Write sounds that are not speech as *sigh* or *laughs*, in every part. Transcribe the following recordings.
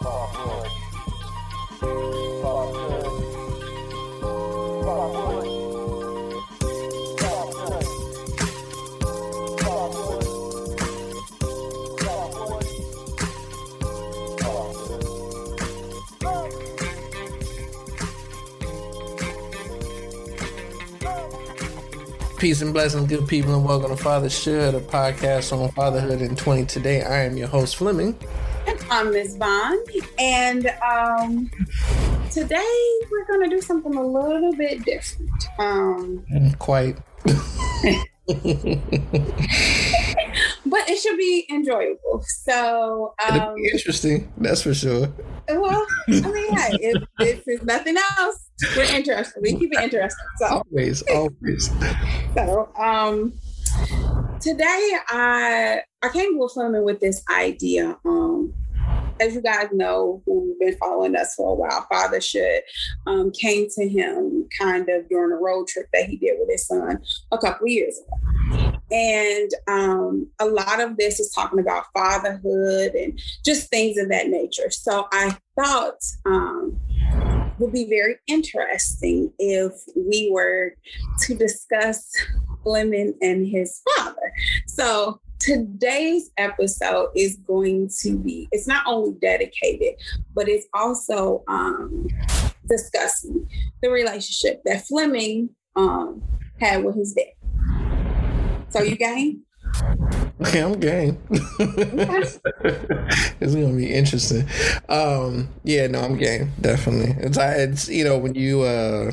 Pop Pop Peace and blessings, good people, and welcome to Father Should, a podcast on fatherhood in 20. Today, I am your host, Fleming. And I'm Ms. Bond. And um, today, we're going to do something a little bit different. Um, Quite. *laughs* it should be enjoyable. So, um, interesting, that's for sure. well, I mean, *laughs* hey, if, if there's nothing else, we're interested. We keep it interesting. So, Always, always. So, um, today I I came to Fleming with this idea. Um, as you guys know, who've been following us for a while, Father Should um, came to him kind of during a road trip that he did with his son a couple years ago. And um, a lot of this is talking about fatherhood and just things of that nature. So I thought um, would be very interesting if we were to discuss Fleming and his father. So today's episode is going to be it's not only dedicated but it's also um, discussing the relationship that fleming um, had with his dad so you game Okay, I'm game. *laughs* it's gonna be interesting. Um, yeah, no, I'm game. Definitely. It's, I, it's you know when you uh,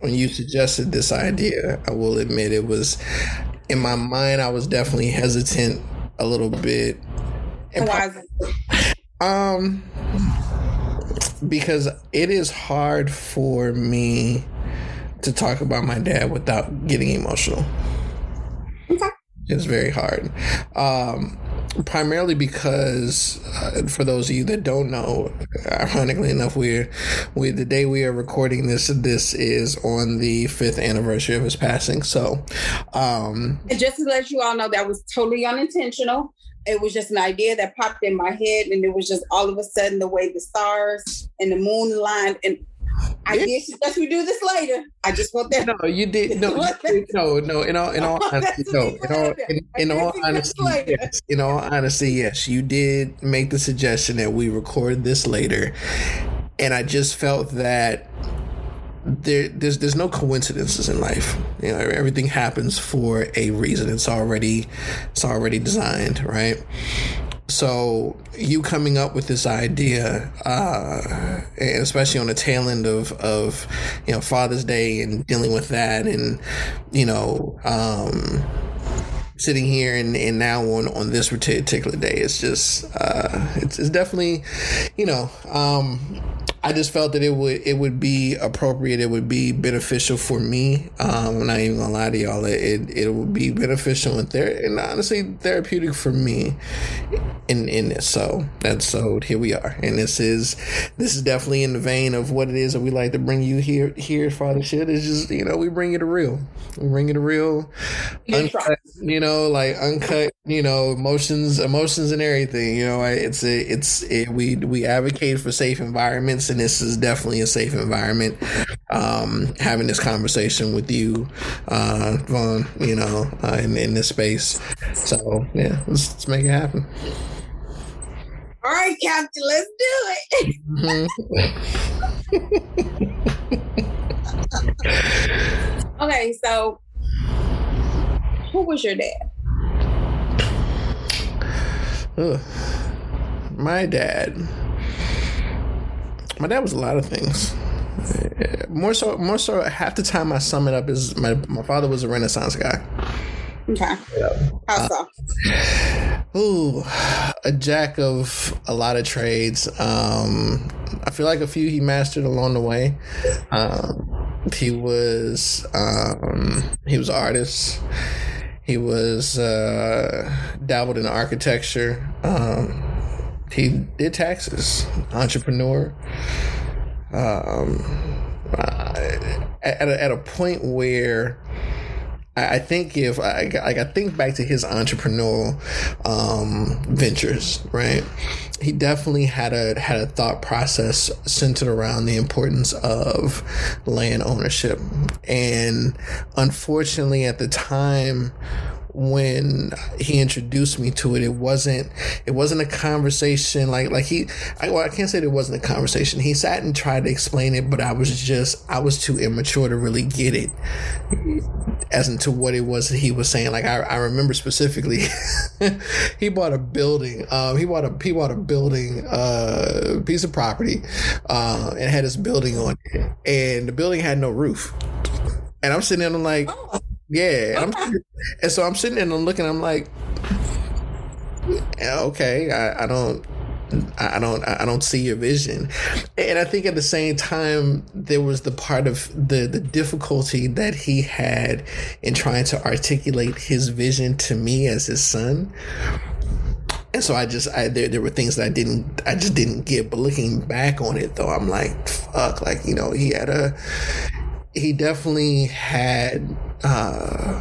when you suggested this idea, I will admit it was in my mind. I was definitely hesitant a little bit. And Why is it? Um, because it is hard for me to talk about my dad without getting emotional. Okay. It's very hard. Um, primarily because, uh, for those of you that don't know, ironically enough, we're we the day we are recording this. This is on the fifth anniversary of his passing. So, um, And just to let you all know, that was totally unintentional. It was just an idea that popped in my head, and it was just all of a sudden the way the stars and the moon aligned. And I Yeah. did suggest we do this later. I just want that. no, you did no, *laughs* you did- no, no. In all, in all honesty, no. In all, in, in all honesty, yes. In all honesty, yes. You did make the suggestion that we record this later, and I just felt that there, there's, there's no coincidences in life. You know, everything happens for a reason. It's already, it's already designed, right? So you coming up with this idea, uh, especially on the tail end of, of, you know, Father's Day and dealing with that and, you know, um, sitting here and, and now on, on this particular day, it's just, uh, it's, it's definitely, you know, um, I just felt that it would it would be appropriate. It would be beneficial for me. Um, I'm not even gonna lie to y'all. It it, it would be beneficial and ther- and honestly therapeutic for me in in this. So that's so here we are, and this is this is definitely in the vein of what it is that we like to bring you here here. Father Should It's just you know we bring it a real, we bring it a real, You uncut, you know like uncut you know emotions emotions and everything. You know it's a it's it, we we advocate for safe environments, and this is definitely a safe environment. Um, having this conversation with you, uh, Vaughn, you know, uh, in in this space. So yeah, let's, let's make it happen. All right, Captain, let's do it. Mhm. *laughs* okay, so who was your dad? Ugh. My dad. My dad was a lot of things. Uh, More so, more so. Half the time, I sum it up as my my father was a Renaissance guy. Okay. How so? Ooh, a jack of a lot of trades. Um, I feel like a few he mastered along the way. Um, he was um, he was an artist. He was uh, dabbled in architecture. Um, he did taxes. Entrepreneur. Um, at a, at a point where I, think if I I think back to his entrepreneurial um, ventures, right? He definitely had a had a thought process centered around the importance of land ownership, and unfortunately, at the time when he introduced me to it, it wasn't it wasn't a conversation like like he I, well, I can't say it wasn't a conversation. He sat and tried to explain it, but I was just I was too immature to really get it as into what it was that he was saying. Like I, I remember specifically, *laughs* he bought a building. Um, he bought a he bought a building, uh, piece of property, uh, and had his building on it, and the building had no roof. And I'm sitting there, and I'm like. Oh yeah, and, so I'm sitting there and I'm looking. I'm like, okay, I, I don't. I don't I don't see your vision. And I think at the same time there was the part of the the difficulty that he had in trying to articulate his vision to me as his son. And so I just I there there were things that I didn't I just didn't get. But looking back on it though, I'm like, fuck, like, you know, he had a he definitely had uh,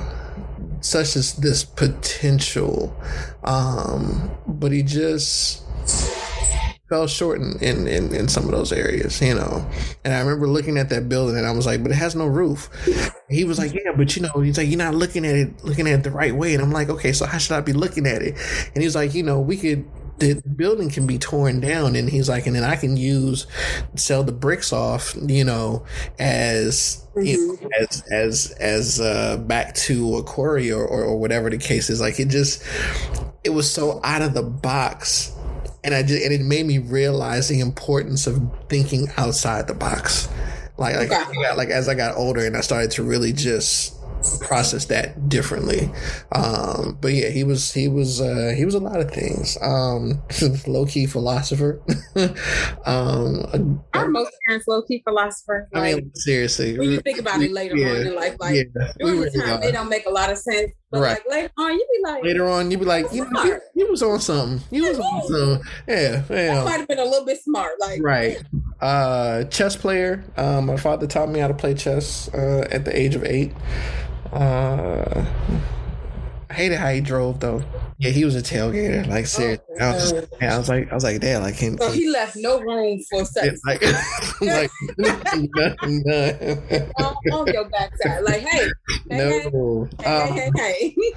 such as this potential, um, but he just fell short in, in, in, in, some of those areas, you know. And I remember looking at that building and I was like, but it has no roof. He was like, yeah, but you know, he's like, you're not looking at it, looking at it the right way. And I'm like, okay, so how should I be looking at it? And he's like, you know, we could the building can be torn down and he's like and then i can use sell the bricks off you know as mm-hmm. you know, mm-hmm. as as as uh back to a quarry or, or, or whatever the case is like it just it was so out of the box and i just and it made me realize the importance of thinking outside the box like like, okay. like as i got older and i started to really just process that differently. Um, but yeah, he was he was uh, he was a lot of things. Um, *laughs* low key philosopher. *laughs* um, Are most parents low key philosopher. Like, I mean, seriously. When you think about it later yeah, on in life, like yeah, during the time, they don't make a lot of sense. But right. like later on, you be like later on, you be like, you, you, you was on something. You was on something. Yeah, yeah. I might have been a little bit smart, like right. Uh, chess player. Um, my father taught me how to play chess uh, at the age of eight. Uh, I hated how he drove though. Yeah, he was a tailgater. Like seriously, oh, I, was, yeah, I was like, I was like, damn, like can. So he left no room for sex. Like, *laughs* like *laughs* *laughs* nothing. on, on your backside, like, hey, hey no, hey, um, hey, hey, hey.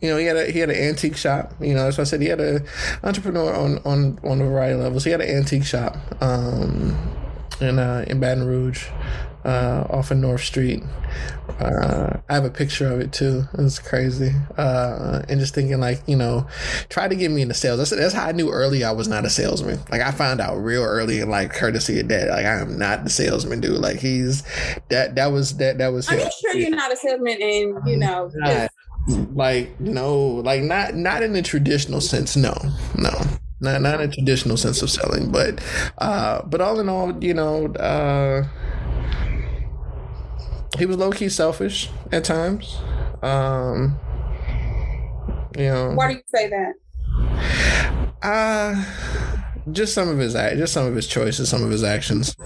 You know, he had a he had an antique shop. You know, that's why I said he had an entrepreneur on on on a variety of levels. He had an antique shop um, in uh, in Baton Rouge uh, off of North Street. Uh, I have a picture of it too. It's crazy. Uh, and just thinking like, you know, try to get me into sales. That's, that's how I knew early I was not a salesman. Like I found out real early in like courtesy of that. Like I am not the salesman dude. Like he's that, that was, that, that was, Are you sure you're not a salesman and you know, like, no, like not, not in the traditional sense. No, no not not a traditional sense of selling, but uh, but all in all, you know, uh, he was low key selfish at times. Um, you know, why do you say that? Uh just some of his just some of his choices, some of his actions.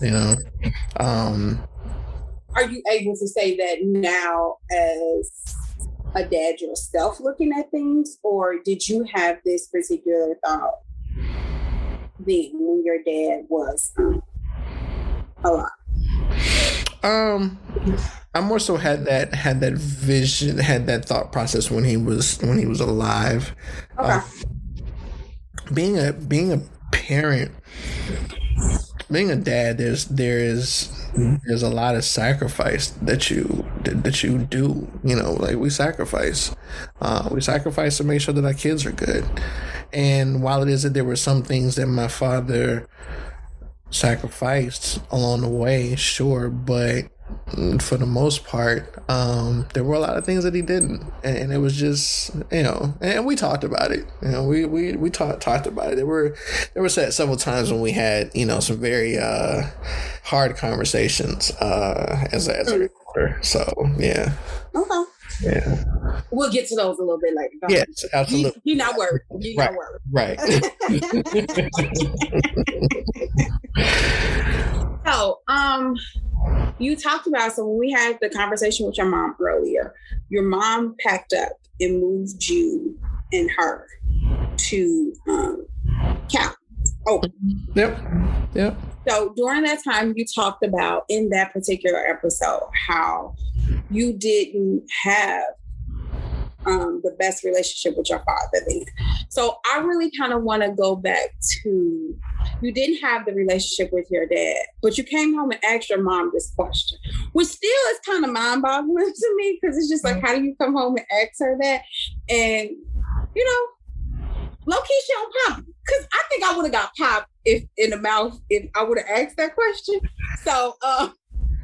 You know, um, are you able to say that now as a dad yourself, looking at things, or did you have this particular thought then when your dad was um, alive? Um, I more so had that had that vision, had that thought process when he was when he was alive. Okay. Uh, being a being a parent, being a dad, there's there is there's a lot of sacrifice that you that you do. You know, like we sacrifice, uh, we sacrifice to make sure that our kids are good. And while it is that there were some things that my father sacrificed along the way, sure, but for the most part, um, there were a lot of things that he didn't, and, it was just you know, and we talked about it. You know, we we we talked talked about it. There were there were said several times when we had you know some very uh, hard conversations uh, as a, as a reporter. So yeah. Okay. Yeah. We'll get to those a little bit later. Yes, absolutely. You, are not worried. You're right. not worried. Right. *laughs* so, um, you talked about so when we had the conversation with your mom earlier, your mom packed up and moved you and her to um, Cal. Oh, yep, yep. So during that time, you talked about in that particular episode how you didn't have um, the best relationship with your father then. So I really kind of want to go back to you didn't have the relationship with your dad, but you came home and asked your mom this question, which still is kind of mind boggling *laughs* to me because it's just like, how do you come home and ask her that? And, you know, low key, she don't pop. Because I think I would have got popped if in the mouth if I would have asked that question. So, uh,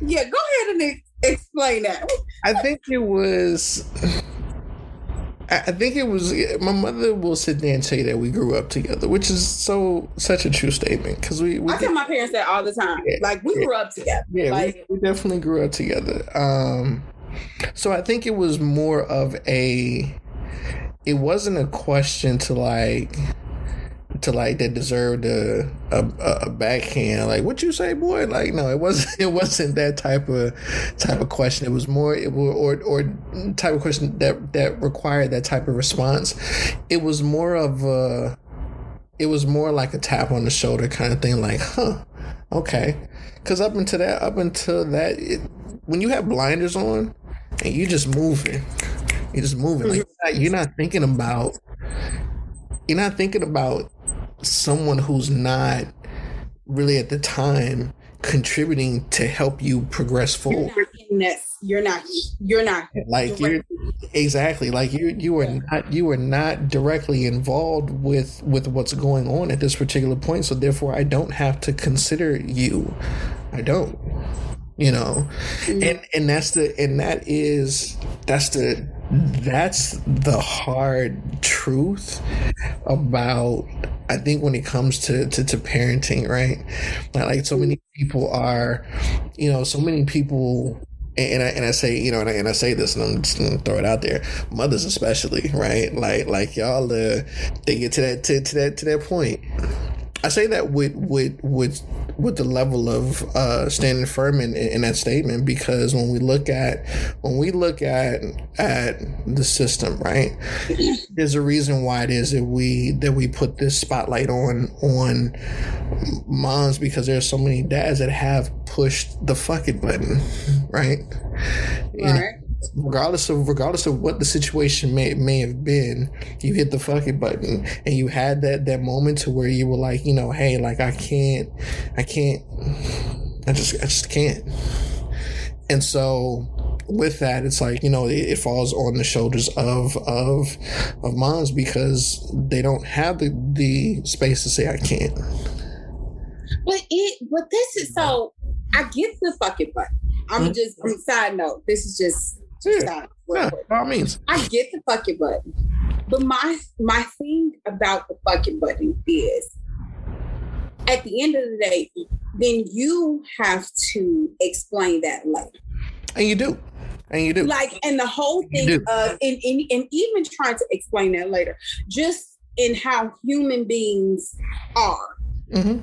yeah, go ahead and explain that. I think it was I think it was my mother will sit there and say that we grew up together, which is so such a true statement because we, we. I tell my parents that all the time. Yeah, like we yeah, grew up together. Yeah, like, we, we, definitely grew up together. Um, so I think it was more of a. It wasn't a question to like to like that deserved a, a a backhand. Like what you say, boy? Like no, it wasn't. *laughs* It wasn't that type of type of question. It was more it or or type of question that that required that type of response. It was more of a. It was more like a tap on the shoulder kind of thing. Like, huh, okay. Because up until that, up until that, it, when you have blinders on and you just moving, you're just moving. Like mm-hmm. you're not, you're not thinking about. You're not thinking about someone who's not really at the time contributing to help you progress forward. You're not, you're not, you're not like you're exactly like you you are not you are not directly involved with with what's going on at this particular point. So therefore, I don't have to consider you. I don't you know mm-hmm. and and that's the and that is that's the that's the hard truth about i think when it comes to to, to parenting right? Like, so many people are you know so many people and I, and I say you know and I, and I say this and I'm just gonna throw it out there. Mothers especially right? Like like y'all uh, they get to that to, to that to that point I say that with with with with the level of uh, standing firm in, in that statement because when we look at when we look at at the system, right? *clears throat* There's a reason why it is that we that we put this spotlight on on moms because there's so many dads that have pushed the fuck it button, right? right regardless of regardless of what the situation may may have been, you hit the fucking button and you had that that moment to where you were like, you know, hey, like I can't, I can't, I just I just can't. And so with that, it's like you know it, it, falls on the shoulders of of of moms because they don't have the the space to say I can't. But it, but this is so. I get the fucking button. I'm mm-hmm. just. I'm side note. This is just yeah, yeah by all means. I get the fucking button. But my my thing about the fucking button is at the end of the day, then you have to explain that later. And you do. And you do. Like, and the whole thing of, and, and, and even trying to explain that later, just in how human beings are. Mm-hmm.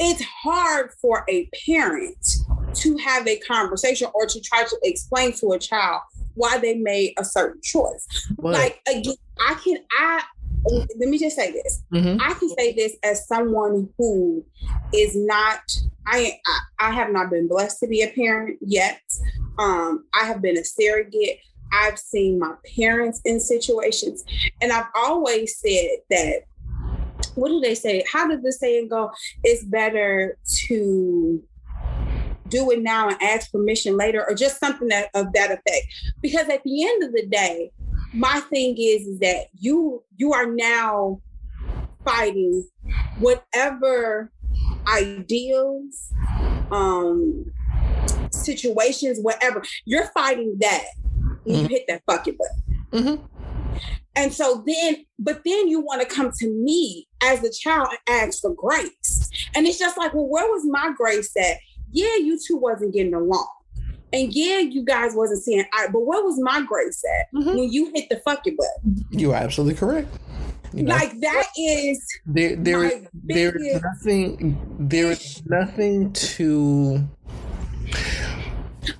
It's hard for a parent to have a conversation or to try to explain to a child why they made a certain choice. What? Like again, I can I let me just say this. Mm-hmm. I can say this as someone who is not I, I I have not been blessed to be a parent yet. Um, I have been a surrogate. I've seen my parents in situations, and I've always said that. What do they say? How did the saying go? It's better to do it now and ask permission later or just something that, of that effect because at the end of the day my thing is, is that you you are now fighting whatever ideals um situations whatever you're fighting that mm-hmm. you hit that fucking button mm-hmm. And so then, but then you want to come to me as the child and ask for grace. And it's just like, well, where was my grace at? Yeah, you two wasn't getting along. And yeah, you guys wasn't seeing eye, but what was my grace at mm-hmm. when you hit the fucking button? You are absolutely correct. You know? Like that is there. There is there is nothing. There is nothing to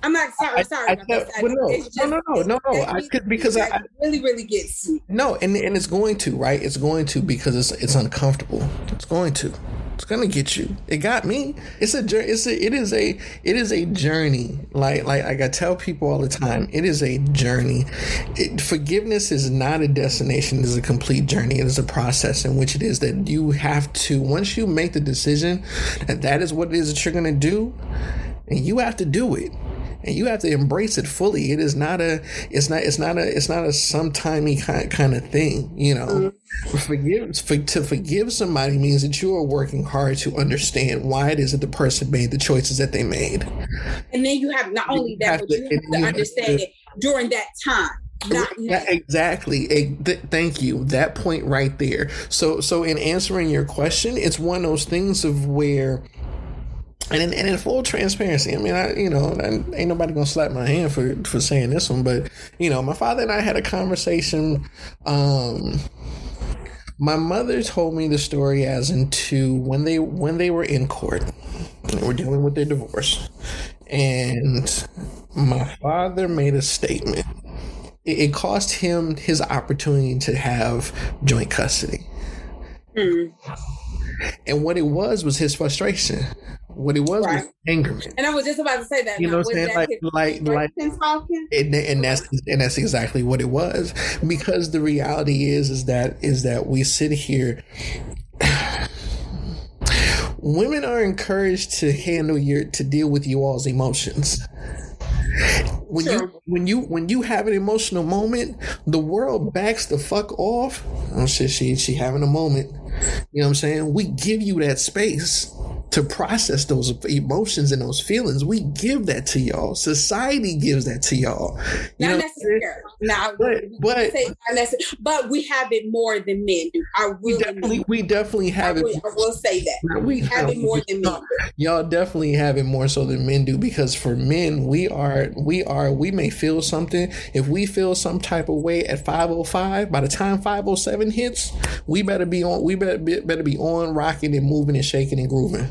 I'm not sorry. Sorry. I, I, well, no, just, no, no, no, no. I could because I really, really gets. No, and and it's going to right. It's going to because it's it's uncomfortable. It's going to. It's gonna get you. It got me. It's a journey. It's a. It is a. It is a journey. Like like like I tell people all the time. It is a journey. It, forgiveness is not a destination. It is a complete journey. It is a process in which it is that you have to. Once you make the decision that that is what it is that you're gonna do, and you have to do it and you have to embrace it fully. It is not a, it's not, it's not a, it's not a sometimey kind kind of thing. You know, mm-hmm. forgive for, to forgive somebody means that you are working hard to understand why it is that the person made the choices that they made. And then you have not only that, but you have to, you understand have to, it during that time. Not exactly. thank you. That point right there. So, so in answering your question, it's one of those things of where and in, and in full transparency, I mean, I you know, I, ain't nobody gonna slap my hand for for saying this one, but you know, my father and I had a conversation. Um, my mother told me the story as into when they when they were in court, they were dealing with their divorce, and my father made a statement. It, it cost him his opportunity to have joint custody. Mm. And what it was was his frustration. What it was right. was anger. And I was just about to say that. You know what I'm saying? Like, like, like, and, and that's and that's exactly what it was. Because the reality is, is that is that we sit here. *sighs* Women are encouraged to handle your to deal with you all's emotions when sure. you when you when you have an emotional moment, the world backs the fuck off. Oh shit, she she having a moment. You know what I'm saying? We give you that space to process those emotions and those feelings. We give that to y'all. Society gives that to y'all. You not necessarily. Now, but but, but we have it more than men do. I really we definitely, we definitely have I will, it. I will say that we, we have it more than men. *laughs* Y'all definitely have it more so than men do because for men, we are we are we may feel something. If we feel some type of way at five oh five, by the time five oh seven hits, we better be on. We better be, better be on, rocking and moving and shaking and grooving.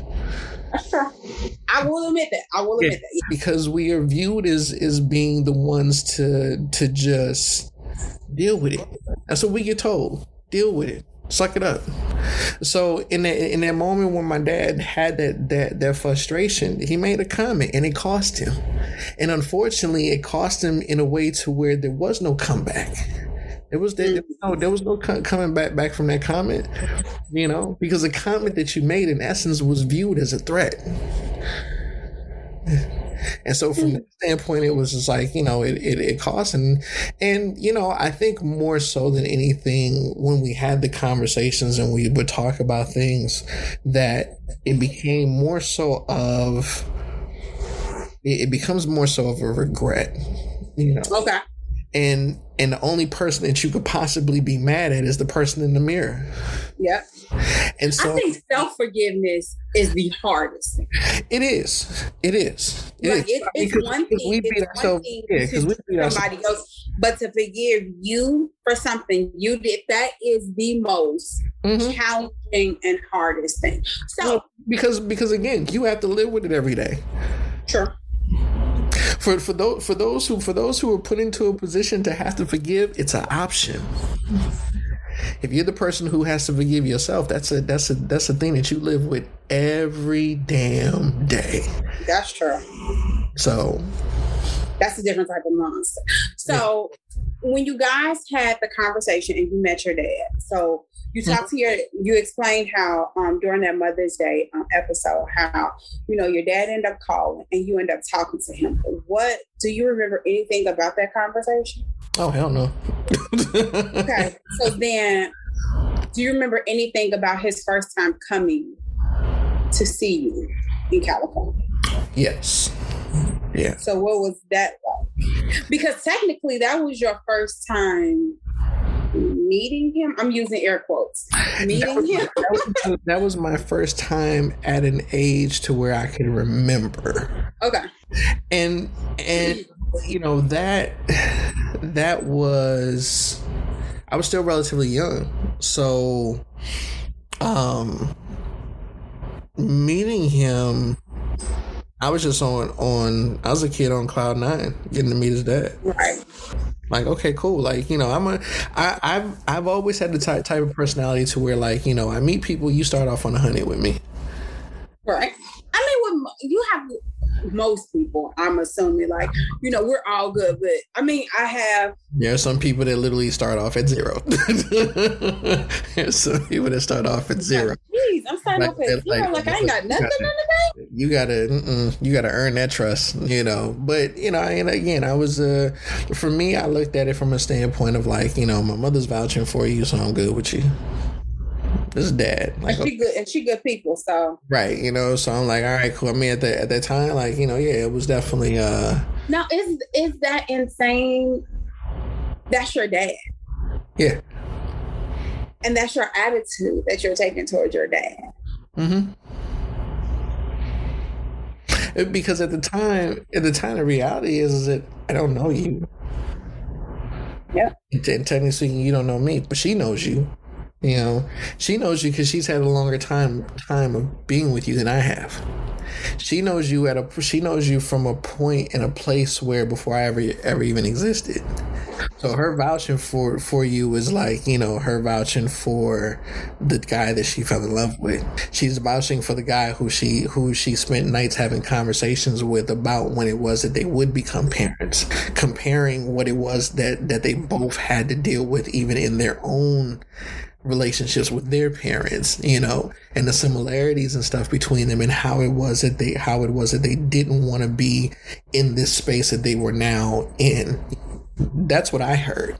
I will admit that. I will admit that. Because we are viewed as as being the ones to to just deal with it. That's what we get told. Deal with it. Suck it up. So in that in that moment when my dad had that that that frustration, he made a comment and it cost him. And unfortunately, it cost him in a way to where there was no comeback. There was there, there was no there was no coming back back from that comment, you know, because the comment that you made in essence was viewed as a threat. And so from that standpoint, it was just like, you know, it, it, it cost. And, and, you know, I think more so than anything, when we had the conversations and we would talk about things, that it became more so of, it, it becomes more so of a regret, you know. Okay and and the only person that you could possibly be mad at is the person in the mirror. Yep. And so I think self forgiveness is the hardest. It is. It is. It like is. it's because, one thing. We beat ourselves. Yeah, because we beat somebody ourselves. else, but to forgive you for something you did, that is the most mm-hmm. challenging and hardest thing. So well, because because again, you have to live with it every day. Sure for for those for those who for those who are put into a position to have to forgive, it's an option. If you're the person who has to forgive yourself, that's a that's a that's a thing that you live with every damn day. That's true. So that's a different type of monster. So when you guys had the conversation and you met your dad, so you talked mm-hmm. to your you explained how um, during that mother's day um, episode how you know your dad ended up calling and you end up talking to him. What do you remember anything about that conversation? Oh hell no. *laughs* Okay so then do you remember anything about his first time coming to see you in california? Yes yeah so what was that like because technically that was your first time meeting him. I'm using air quotes. Meeting that was, him. that, was, that was my first time at an age to where I can remember. Okay. And and you know that that was I was still relatively young. So um meeting him I was just on on. I was a kid on cloud nine, getting to meet his dad. Right. Like, okay, cool. Like, you know, I'm a. I, I've I've always had the type type of personality to where, like, you know, I meet people. You start off on a honey with me. Right. I mean, with you have most people, I'm assuming, like, you know, we're all good. But I mean, I have. There are some people that literally start off at zero. *laughs* There's some people that start off at zero. Jeez, I'm starting like, off at zero. Like, like I ain't got nothing in the bank. You gotta, you gotta earn that trust, you know. But you know, and again, I was, uh for me, I looked at it from a standpoint of like, you know, my mother's vouching for you, so I'm good with you this is dad. Like, and she good, and she good people. So right, you know. So I'm like, all right, cool. I mean, at that at that time, like, you know, yeah, it was definitely. uh Now, is is that insane? That's your dad. Yeah. And that's your attitude that you're taking towards your dad. Mm-hmm. Because at the time, at the time, the reality is, is that I don't know you. Yeah. And technically speaking, you don't know me, but she knows you. You know, she knows you because she's had a longer time time of being with you than I have. She knows you at a she knows you from a point in a place where before I ever ever even existed. So her vouching for for you is like you know her vouching for the guy that she fell in love with. She's vouching for the guy who she who she spent nights having conversations with about when it was that they would become parents, comparing what it was that that they both had to deal with even in their own relationships with their parents, you know, and the similarities and stuff between them and how it was that they how it was that they didn't want to be in this space that they were now in. That's what I heard.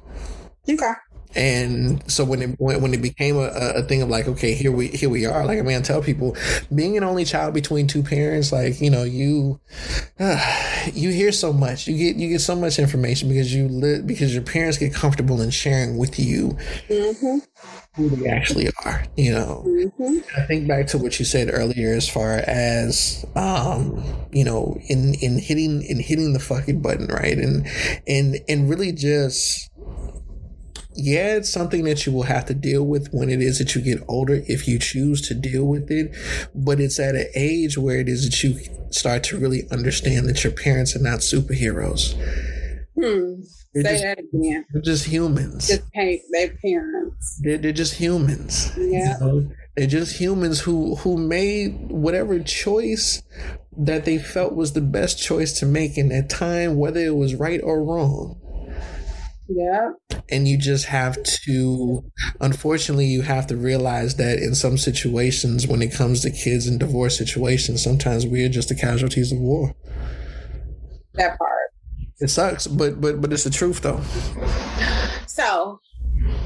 Okay. And so when it when, when it became a, a thing of like, okay, here we here we are. Like I mean, I tell people, being an only child between two parents, like you know, you *sighs* uh, *sighs* you hear so much, you get you get so much information because you live because your parents get comfortable in sharing with you mm-hmm. who they actually are. You know, mm-hmm. I think back to what you said earlier, as far as um, you know, in in hitting in hitting the fucking button, right, and and and really just yeah, it's something that you will have to deal with when it is that you get older if you choose to deal with it. But it's at an age where it is that you start to really understand that your parents are not superheroes. Hmm. They're Say just, that again. They're just humans. Just paint their parents. They're, they're just humans. Yeah. You know? They're just humans who who made whatever choice that they felt was the best choice to make in that time, whether it was right or wrong. Yeah. And you just have to, unfortunately, you have to realize that in some situations, when it comes to kids and divorce situations, sometimes we are just the casualties of war. That part. It sucks, but but but it's the truth though. So,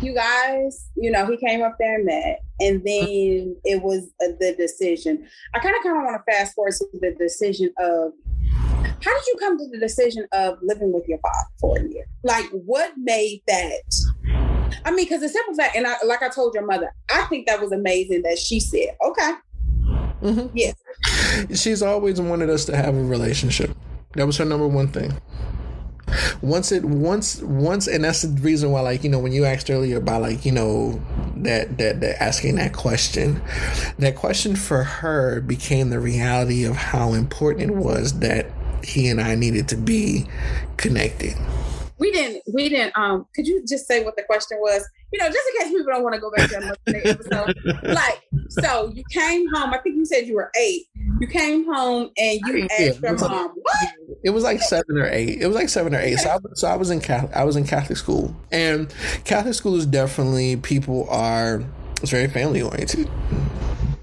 you guys, you know, he came up there and met, and then it was uh, the decision. I kind of kind of want to fast forward to the decision of how did you come to the decision of living with your father for a year? Like, what made that? I mean, because the simple fact, and I, like I told your mother, I think that was amazing that she said, okay. Mm-hmm. Yes. She's always wanted us to have a relationship. That was her number one thing. Once it once once and that's the reason why like you know when you asked earlier about like you know that that, that asking that question that question for her became the reality of how important it was that he and I needed to be connected. We didn't. We didn't. Um, could you just say what the question was? You know, just in case people don't want to go back to another episode. *laughs* like, so you came home. I think you said you were eight. You came home and you asked your mom, "What?" It was like seven or eight. It was like seven or eight. So I, so I was in Catholic. I was in Catholic school, and Catholic school is definitely people are. It's very family oriented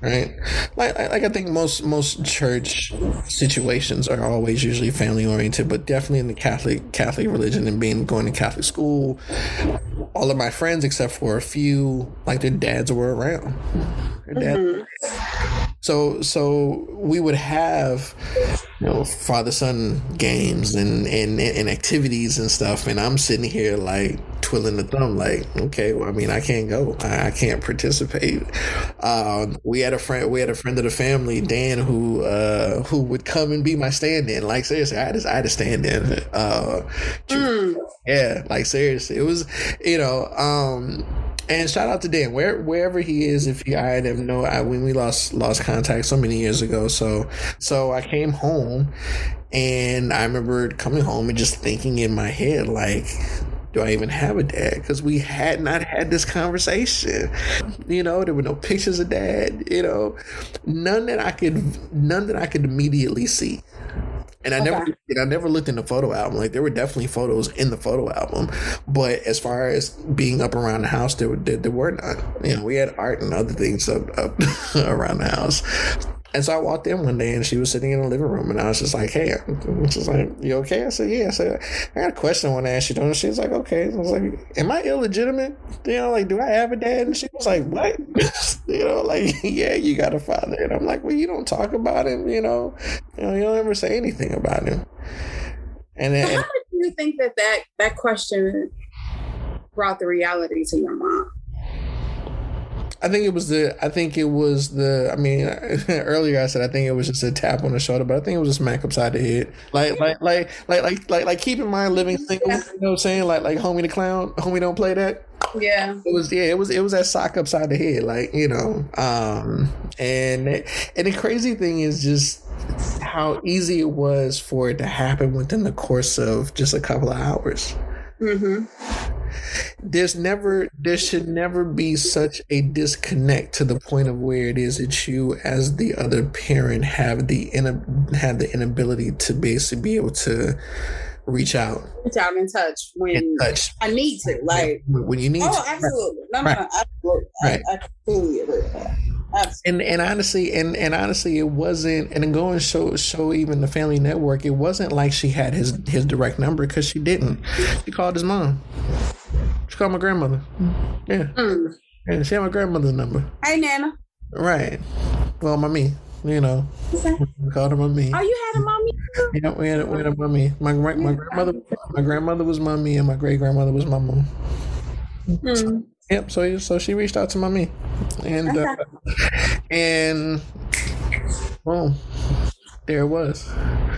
right? Like, like I think most most church situations are always usually family oriented, but definitely in the Catholic Catholic religion and being going to Catholic school, all of my friends except for a few, like their dads were around. Their. Mm-hmm. So so we would have you know father son games and, and and activities and stuff, and I'm sitting here like twiddling the thumb, like okay, well I mean I can't go, I, I can't participate. Um, we had a friend, we had a friend of the family, Dan, who uh, who would come and be my stand-in. Like seriously, I just I had to stand in. Uh, mm. Yeah, like seriously, it was you know. Um, And shout out to Dan, where wherever he is. If he, I didn't know, I when we lost lost contact so many years ago. So so I came home, and I remember coming home and just thinking in my head like, do I even have a dad? Because we had not had this conversation. You know, there were no pictures of dad. You know, none that I could, none that I could immediately see. And I okay. never, I never looked in the photo album. Like there were definitely photos in the photo album, but as far as being up around the house, there, there, there were none. You know, we had art and other things up, up *laughs* around the house. And so I walked in one day and she was sitting in the living room and I was just like, Hey, she's like, You okay? I said, Yeah. I said, I got a question I want to ask you. And she was like, Okay. I was like, Am I illegitimate? You know, like, do I have a dad? And she was like, What? *laughs* you know, like, *laughs* Yeah, you got a father. And I'm like, Well, you don't talk about him, you know, you know, you don't ever say anything about him. And then, so how do you think that that, that question brought the reality to your mom? I think it was the. I think it was the. I mean, *laughs* earlier I said I think it was just a tap on the shoulder, but I think it was a smack upside the head. Like, like, like, like, like, like, like. Keep in mind, living single. You know what I'm saying? Like, like, homie the clown. Homie don't play that. Yeah. It was. Yeah. It was. It was that sock upside the head. Like you know. Um. And and the crazy thing is just how easy it was for it to happen within the course of just a couple of hours. Mm-hmm. There's never, there should never be such a disconnect to the point of where it is that you, as the other parent, have the have the inability to basically be able to reach out, reach out and touch when and touch. I need to, like when you need. Oh, to. absolutely, no, no, no, absolutely. Right. I, I completely agree with that. And and honestly, and and honestly, it wasn't. And go and show show even the family network. It wasn't like she had his his direct number because she didn't. She called his mom. She called my grandmother. Yeah, mm. and she had my grandmother's number. Hey, Nana. Right. Well, my me. You know, we called her mommy. Oh, you had a mommy. Yeah, we had a, we had a mommy. My my, my grandmother my grandmother was mommy, and my great grandmother was my mom. Mm. Yep. So so she reached out to mommy, and uh, and boom, there it was.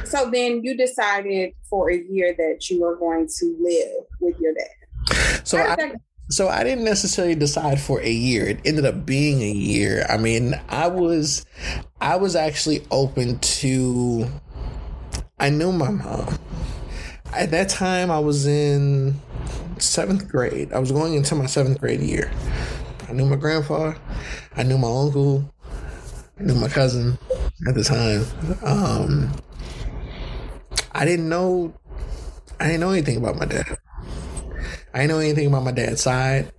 So then you decided for a year that you were going to live with your dad. So I, so I didn't necessarily decide for a year. It ended up being a year. I mean, I was I was actually open to. I knew my mom. At that time, I was in seventh grade. I was going into my seventh grade year. I knew my grandfather. I knew my uncle. I knew my cousin at the time. Um, I didn't know. I didn't know anything about my dad. I didn't know anything about my dad's side.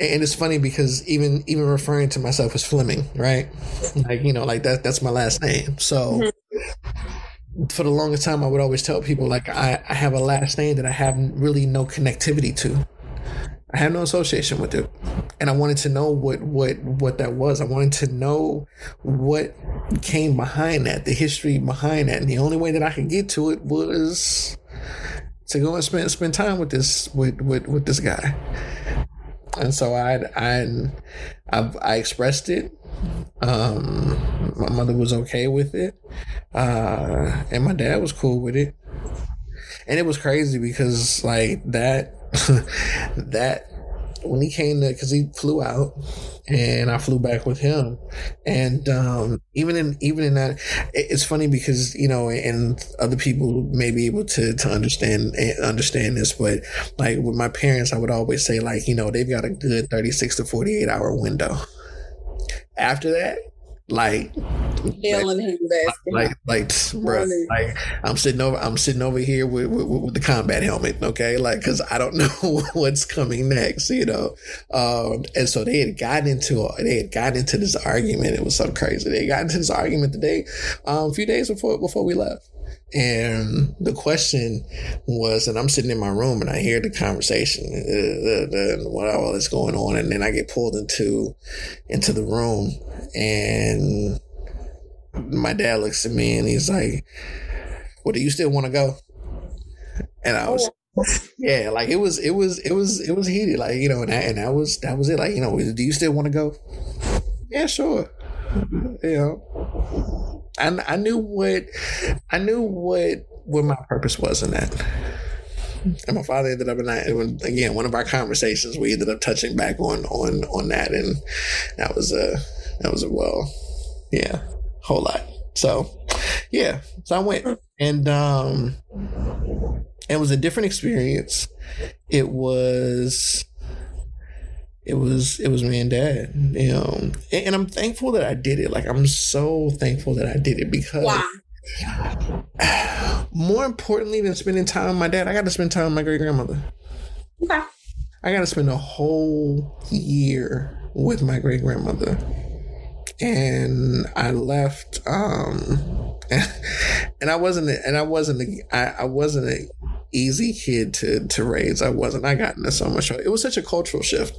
And it's funny because even even referring to myself as Fleming, right? Like you know, like that that's my last name. So mm-hmm for the longest time, I would always tell people like I, I have a last name that I have really no connectivity to. I have no association with it, and I wanted to know what what what that was. I wanted to know what came behind that, the history behind that, and the only way that I could get to it was to go and spend spend time with this with with, with this guy. And so I I I, I expressed it um, my mother was okay with it, uh, and my dad was cool with it. And it was crazy because like that, *laughs* that when he came to, because he flew out, and I flew back with him, and um, even in even in that, it's funny because you know, and other people may be able to to understand understand this, but like with my parents, I would always say like you know they've got a good thirty six to forty eight hour window. After that, like Dylan like, like, like, bro, like I'm sitting over, I'm sitting over here with, with, with the combat helmet, okay, like because I don't *laughs* know what's coming next, you know. Um, and so they had gotten into they had gotten into this argument. It was so crazy. They got into this argument the day, um, a few days before before we left. And the question was, and I'm sitting in my room and I hear the conversation, uh, what all is going on, and then I get pulled into into the room, and my dad looks at me and he's like, "Well, do you still want to go?" And I was, yeah, like it was, it was, it was, it was heated, like you know, and that, and that was that was it, like you know, do you still want to go? Yeah, sure. You know, I, I knew what I knew what what my purpose was in that. and my father ended up in that. Again, one of our conversations, we ended up touching back on on on that, and that was a that was a well, yeah, whole lot. So, yeah, so I went, and um, it was a different experience. It was it was it was me and dad you know and, and, i'm thankful that i did it. Like i'm so thankful that i did it because *sighs* more importantly than spending time with my dad i got to spend time with my great grandmother okay. I got to spend a whole year with my great grandmother and i left um *laughs* and i wasn't and i wasn't I, I wasn't a easy kid to to raise. I wasn't. I got into so much. Trouble. It was such a cultural shift.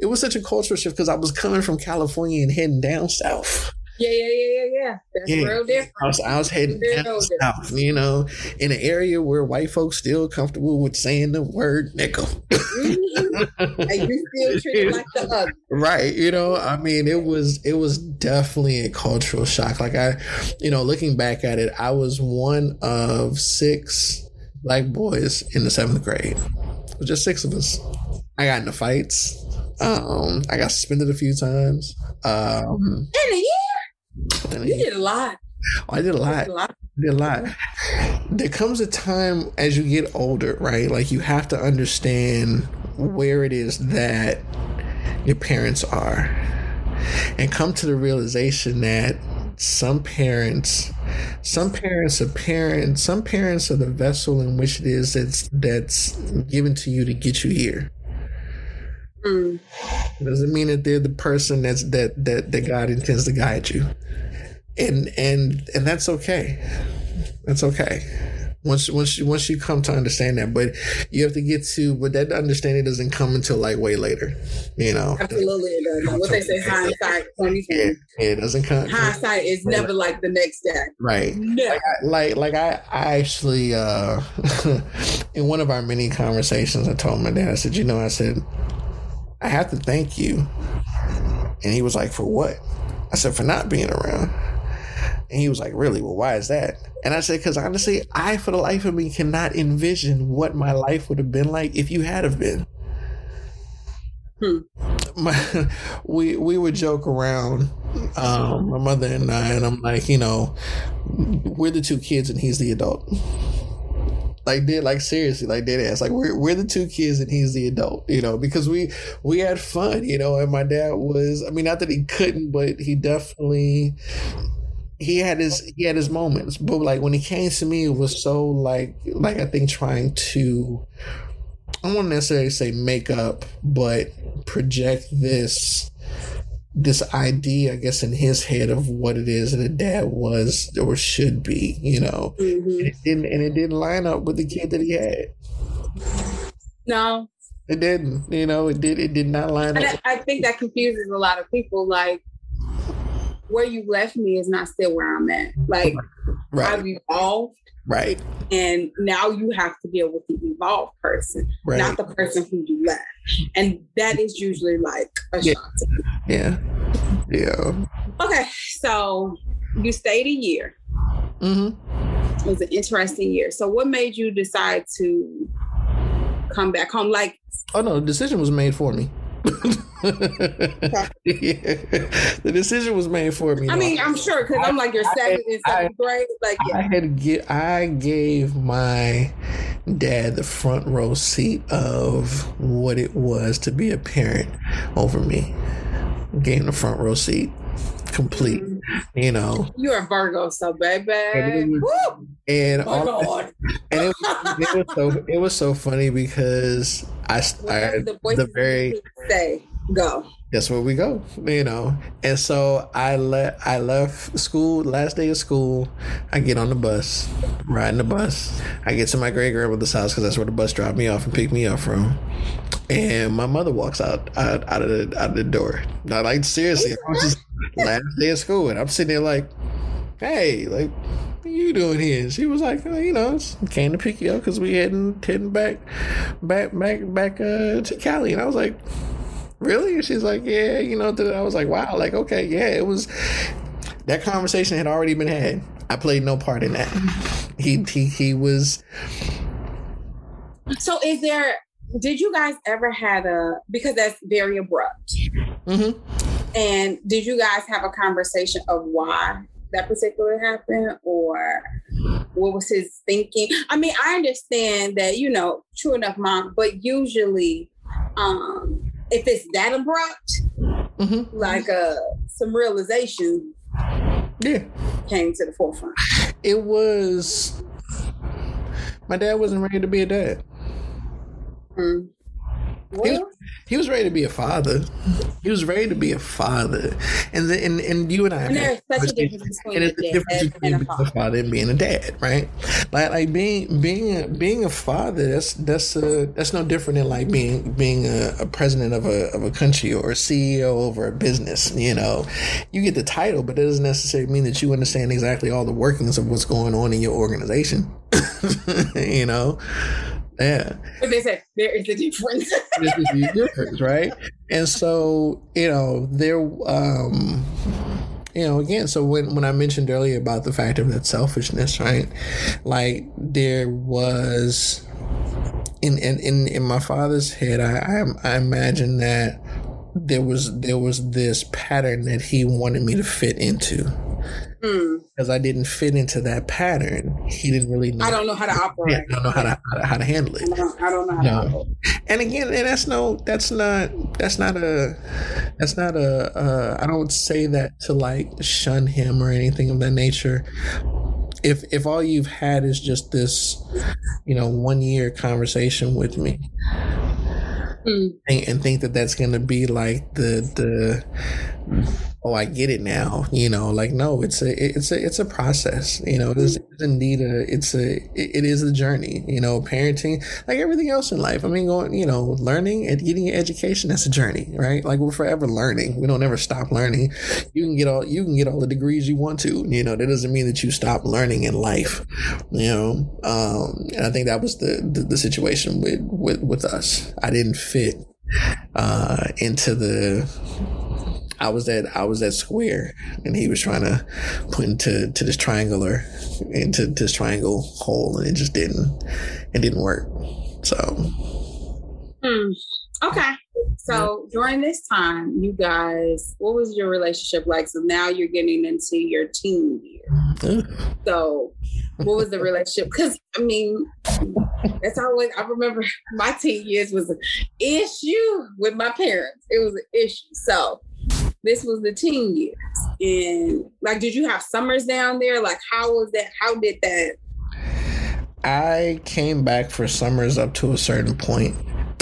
It was such a cultural shift because I was coming from California and heading down south. Yeah, yeah, yeah, yeah, yeah. That's yeah. real different. I was, I was heading down south, you know, in an area where white folks still comfortable with saying the word nickel. Mm-hmm. and you still *laughs* treat like the other. Right. You know, I mean, it was it was definitely a cultural shock. Like I, you know, looking back at it, I was one of six black boys in the seventh grade. Just six of us. I got into fights. Um, I got suspended a few times. Um, in a year, you did a lot. Oh, I did a lot. I did a lot. There comes a time as you get older, right? Like you have to understand where it is that your parents are, and come to the realization that some parents some parents are parents some parents are the vessel in which it is that's that's given to you to get you here. Mm. doesn't mean that they're the person that's that that that god intends to guide you. And and and that's okay. That's okay once once you once you come to understand that but you have to get to but that understanding doesn't come until like way later you know? Absolutely it does what they say hindsight 2020 yeah, it doesn't come hindsight is never like the next day right. Like I, like, like I, I actually uh *laughs* in one of our many conversations i told my dad i said you know i said i have to thank you. And he was like for what? I said for not being around and he was like, Really? Well, why is that? And I said, Because honestly, I, for the life of me, cannot envision what my life would have been like if you had have been. Hmm. My, *laughs* we we would joke around, um, my mother and I, and I'm like, you know, we're the two kids and he's the adult. Like did like seriously, like dead ass. Like we're we're the two kids and he's the adult, you know, because we we had fun, you know, and my dad was I mean not that he couldn't, but he definitely he had his he had his moments, but like when he came to me, it was so like like I think trying to I want to necessarily say make up, but project this this idea, I guess, in his head of what it is that a dad was or should be, you know, mm-hmm. and, it didn't and it didn't line up with the kid that he had. No, it didn't. You know, it did. It did not line and up. I, I think that confuses a lot of people. Like where you left me is not still where I'm at. Like right. I've evolved. Right. And now you have to deal with the evolved person, right. not the person who you left. And that is usually like a yeah. shock. Yeah. Yeah. Okay. So you stayed a year. Mm-hmm. It was an interesting year. So what made you decide to come back home? Like Oh no, the decision was made for me. Yeah. The decision was made for me. I mean, I'm sure because I'm like your seventh and seventh grade. Like, yeah. I had get, I gave my dad the front row seat of what it was to be a parent over me. Gave him the front row seat, complete. Mm-hmm. You know, you're a Virgo, so baby. And, was, and, oh all, and it, was, it was so it was so funny because I, I the, the very say go. That's where we go, you know. And so I let I left school last day of school. I get on the bus, riding the bus. I get to my great grandmother's house because that's where the bus dropped me off and picked me up from. And my mother walks out out, out of the out of the door. Not like seriously, I was just last day of school, and I'm sitting there like, hey, like what you doing here? she was like, oh, you know, came to pick you up because we heading heading back, back, back, back uh, to Cali. And I was like, really? And she's like, yeah, you know. I was like, wow, like okay, yeah. It was that conversation had already been had. I played no part in that. He he he was So is there did you guys ever had a because that's very abrupt. Mm-hmm. And did you guys have a conversation of why that particular happened or what was his thinking? I mean, I understand that, you know, true enough, mom, but usually um if it's that abrupt, mm-hmm. like uh some realization yeah came to the forefront. It was my dad wasn't ready to be a dad. Mm. Well, he, was, ready to be a father. He was ready to be a father, and the, and and you and I. And there's such a difference between, a, difference between being a father and being a dad, right? Like like being being a, being a father. That's that's a, that's no different than like being being a, a president of a of a country or a CEO over a business. You know, you get the title, but it doesn't necessarily mean that you understand exactly all the workings of what's going on in your organization. *laughs* you know. Yeah. But they said there is a difference. *laughs* There's a difference, right? And so, you know, there um you know, again, so when when I mentioned earlier about the fact of that selfishness, right? Like there was in in in, in my father's head, I, I I imagine that there was there was this pattern that he wanted me to fit into Mm. because I didn't fit into that pattern. He didn't really know. I don't know how to *laughs* operate. I don't know how to how to, how to handle it. I don't, I don't know how no. And again, and that's no, that's not, that's not a, that's not a. Uh, I don't say that to like shun him or anything of that nature. If if all you've had is just this, you know, one year conversation with me, mm. and, and think that that's going to be like the the oh i get it now you know like no it's a it's a it's a process you know it's, it's indeed a it's a it is a journey you know parenting like everything else in life i mean going you know learning and getting your education that's a journey right? Like we're forever learning we don't ever stop learning. You can get all you can get all the degrees you want to you know that doesn't mean that you stop learning in life you know um and i think that was the the, the situation with with with us. I didn't fit uh into the I was that I was that square, and he was trying to put into to this triangular into this triangle hole, and it just didn't it didn't work. So, hmm. okay. So during this time, you guys, what was your relationship like? So now you're getting into your teen year. so, what was the relationship? Because I mean, that's always I remember *laughs* my teen years was an issue with my parents. It was an issue. So this was the teen years. And like, did you have summers down there? Like, how was that? How did that? I came back for summers up to a certain point,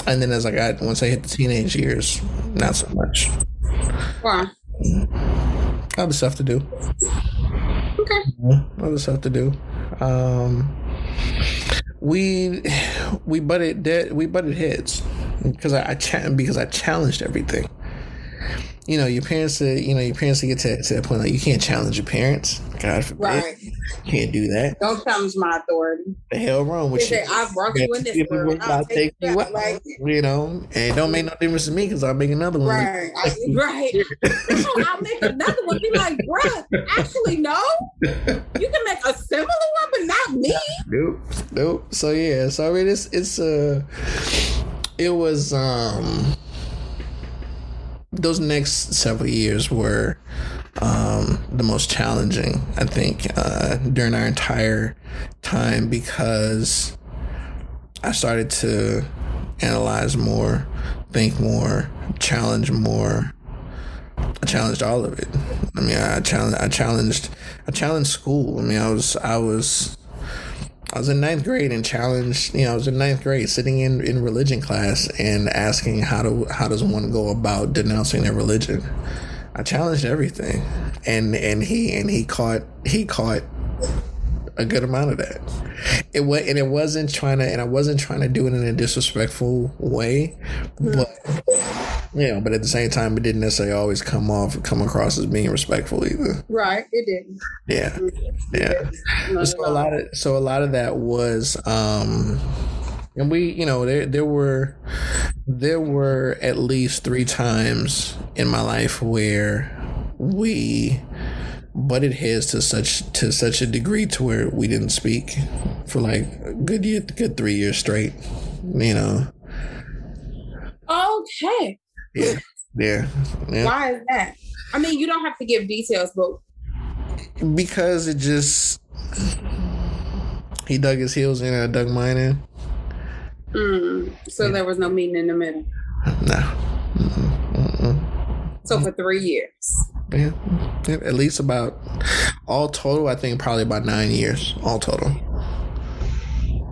and then as I got once I hit the teenage years, not so much. Why? Other stuff to do. Okay. Other stuff to do. Um, we we butted dead. We butted heads because I, I cha- because I challenged everything you know, your parents, uh, you know, your parents to get to, to that point like you can't challenge your parents. God forbid, right. you can't do that. Don't challenge my authority. The hell wrong with you? I brought you in this world. I'll take you out, like, you know, and don't make no difference to me because I'll make another one. Right, *laughs* right. I'll make another one. Be like, bruh, actually, no. You can make a similar one, but not me. Nope, nope. So yeah, so I mean, it's it's uh, it was um those next several years were um, the most challenging, I think, uh, during our entire time because I started to analyze more, think more, challenge more. I challenged all of it. I mean, I challenged, I challenged, I challenged school. I mean, I was, I was I was in ninth grade and challenged. You know, I was in ninth grade, sitting in, in religion class and asking how do how does one go about denouncing their religion. I challenged everything, and and he and he caught he caught a good amount of that. It was and it wasn't trying to and I wasn't trying to do it in a disrespectful way, but you know, but at the same time, it didn't necessarily always come off, come across as being respectful either. Right, it didn't. Yeah, yeah. So a lot of, so a lot of that was, um, and we, you know, there there were, there were at least three times in my life where we butted heads to such to such a degree to where we didn't speak for like a good year, good three years straight you know. Okay. Yeah. Yeah. yeah. Why is that? I mean, you don't have to give details, but because it just he dug his heels in and I dug mine in. Mm, so yeah. there was no meeting in the middle. No. So for three years. Yeah, at least about all total. I think probably about nine years all total.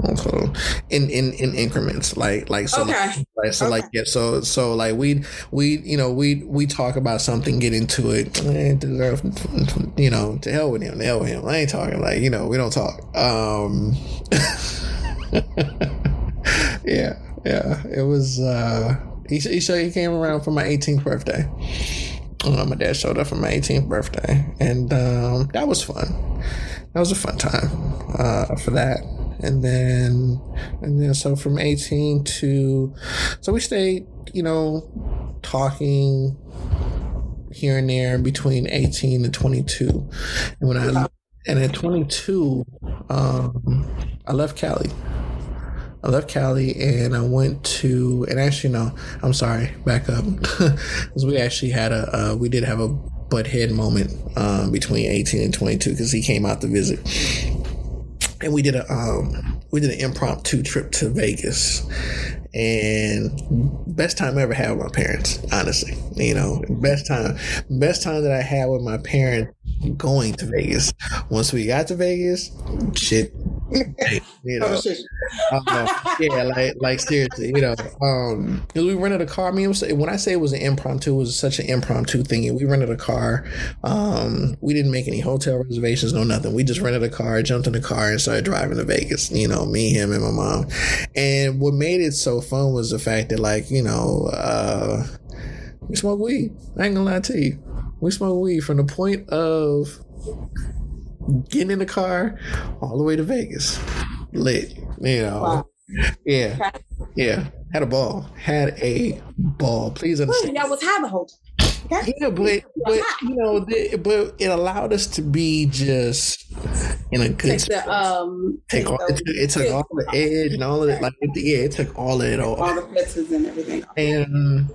All total in in in increments, like like so. Okay. Like, so okay. like yeah, so so like we we you know we we talk about something, get into it, eh, you know, to hell with him, to hell with him. I ain't talking like you know we don't talk. Um, *laughs* yeah, yeah, it was. uh he, he, he came around for my 18th birthday. My dad showed up for my 18th birthday, and um, that was fun. That was a fun time uh, for that. And then, and then, so from 18 to, so we stayed, you know, talking here and there between 18 and 22. And when I, and at 22, um, I left Cali. I left Cali and I went to, and actually, no, I'm sorry, back up. *laughs* Because we actually had a, uh, we did have a butt head moment um, between 18 and 22 because he came out to visit. And we did a, um, we did an impromptu trip to Vegas and best time I ever had with my parents, honestly. You know, best time, best time that I had with my parents going to Vegas. Once we got to Vegas, shit, *laughs* you know, uh, yeah, like like seriously, you know, um, cause we rented a car. I mean, was, when I say it was an impromptu, it was such an impromptu thing. We rented a car. Um, we didn't make any hotel reservations, no nothing. We just rented a car, jumped in the car, and started driving to Vegas. You know, me, him, and my mom. And what made it so fun was the fact that, like, you know, uh, we smoke weed. I ain't gonna lie to you. We smoke weed from the point of getting in the car all the way to Vegas. Lit. You know. Wow. Yeah. Yeah. Had a ball. Had a ball. Please understand. Well, y'all was high the whole time. Yeah, but but you know, the, but it allowed us to be just in a good. Take the, um, take all, it, took, it took all the edge and all of it. Like it, yeah, it took all of it off. All the fences and everything. And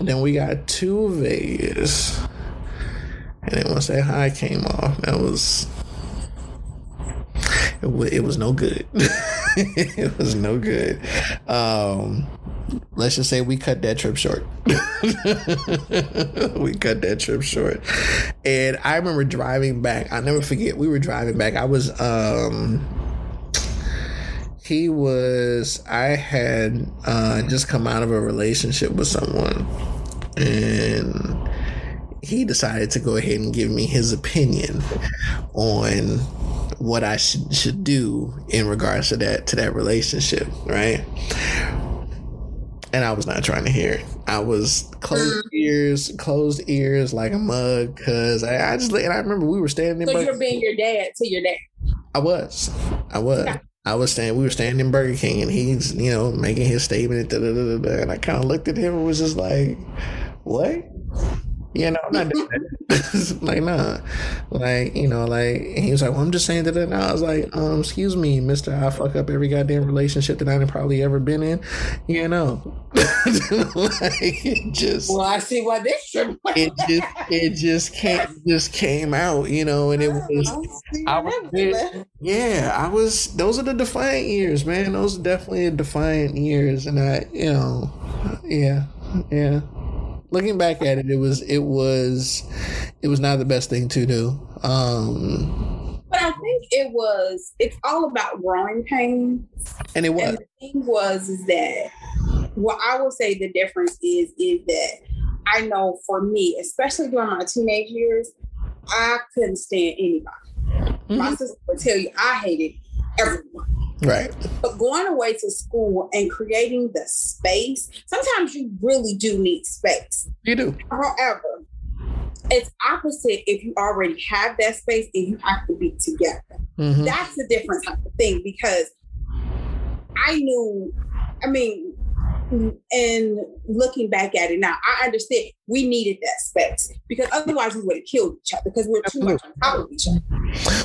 then we got to Vegas, and then once that high came off, that was it, w- it was no good. *laughs* it was no good. Um, let's just say we cut that trip short. *laughs* we cut that trip short. And I remember driving back. i never forget. We were driving back. I was um he was I had uh just come out of a relationship with someone and he decided to go ahead and give me his opinion on what I should should do in regards to that to that relationship, right? and I was not trying to hear it. I was closed mm. ears, closed ears like a mug, because I, I, just and I remember we were standing. So you're being your dad to your dad. I was, I was. Yeah. I was standing. We were standing in Burger King, and he's, you know, making his statement. Da, da, da, and I kind of looked at him and was just like, "What?" You know, I'm not doing *laughs* that. *laughs* like, nah. Like, you know, like, he was like, well, I'm just saying that. And I was like, um, excuse me, mister, I fuck up every goddamn relationship that I've probably ever been in. You know. *laughs* like, it just. Well, I see why this should. it just, it just came, just came out, you know, and it was, I was, yeah, I was, those are the defiant years, man. Those are definitely defiant years. And I, you know, yeah, yeah looking back at it, it was it was it was not the best thing to do. Um, but I think it was. It's all about growing pains, and it was. And the thing was is that what I will say the difference is is that I know for me, especially during my teenage years, I couldn't stand anybody. Mm-hmm. My sister would tell you I hated everyone. Right. But going away to school and creating the space, sometimes you really do need space. You do. However, it's opposite if you already have that space and you have to be together. Mm-hmm. That's a different type of thing because I knew, I mean, and looking back at it now, I understand we needed that space because otherwise we would have killed each other because we we're too much on top of each other.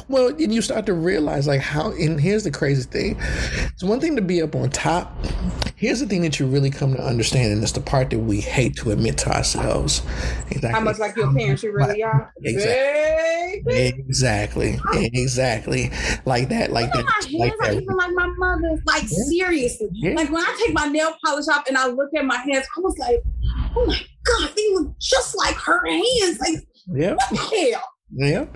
Well, and you start to realize like how. And here's the crazy thing: it's one thing to be up on top. Here's the thing that you really come to understand, and it's the part that we hate to admit to ourselves. Exactly. How much like your parents you really are. Exactly. Exactly. Exactly. Like that. Like that. My hands like are even like my mother's. Like yeah. seriously. Yeah. Like when I take my nail polish off and I look at my hands, I was like, oh my god, they look just like her hands. Like, yeah. what the hell? Yep.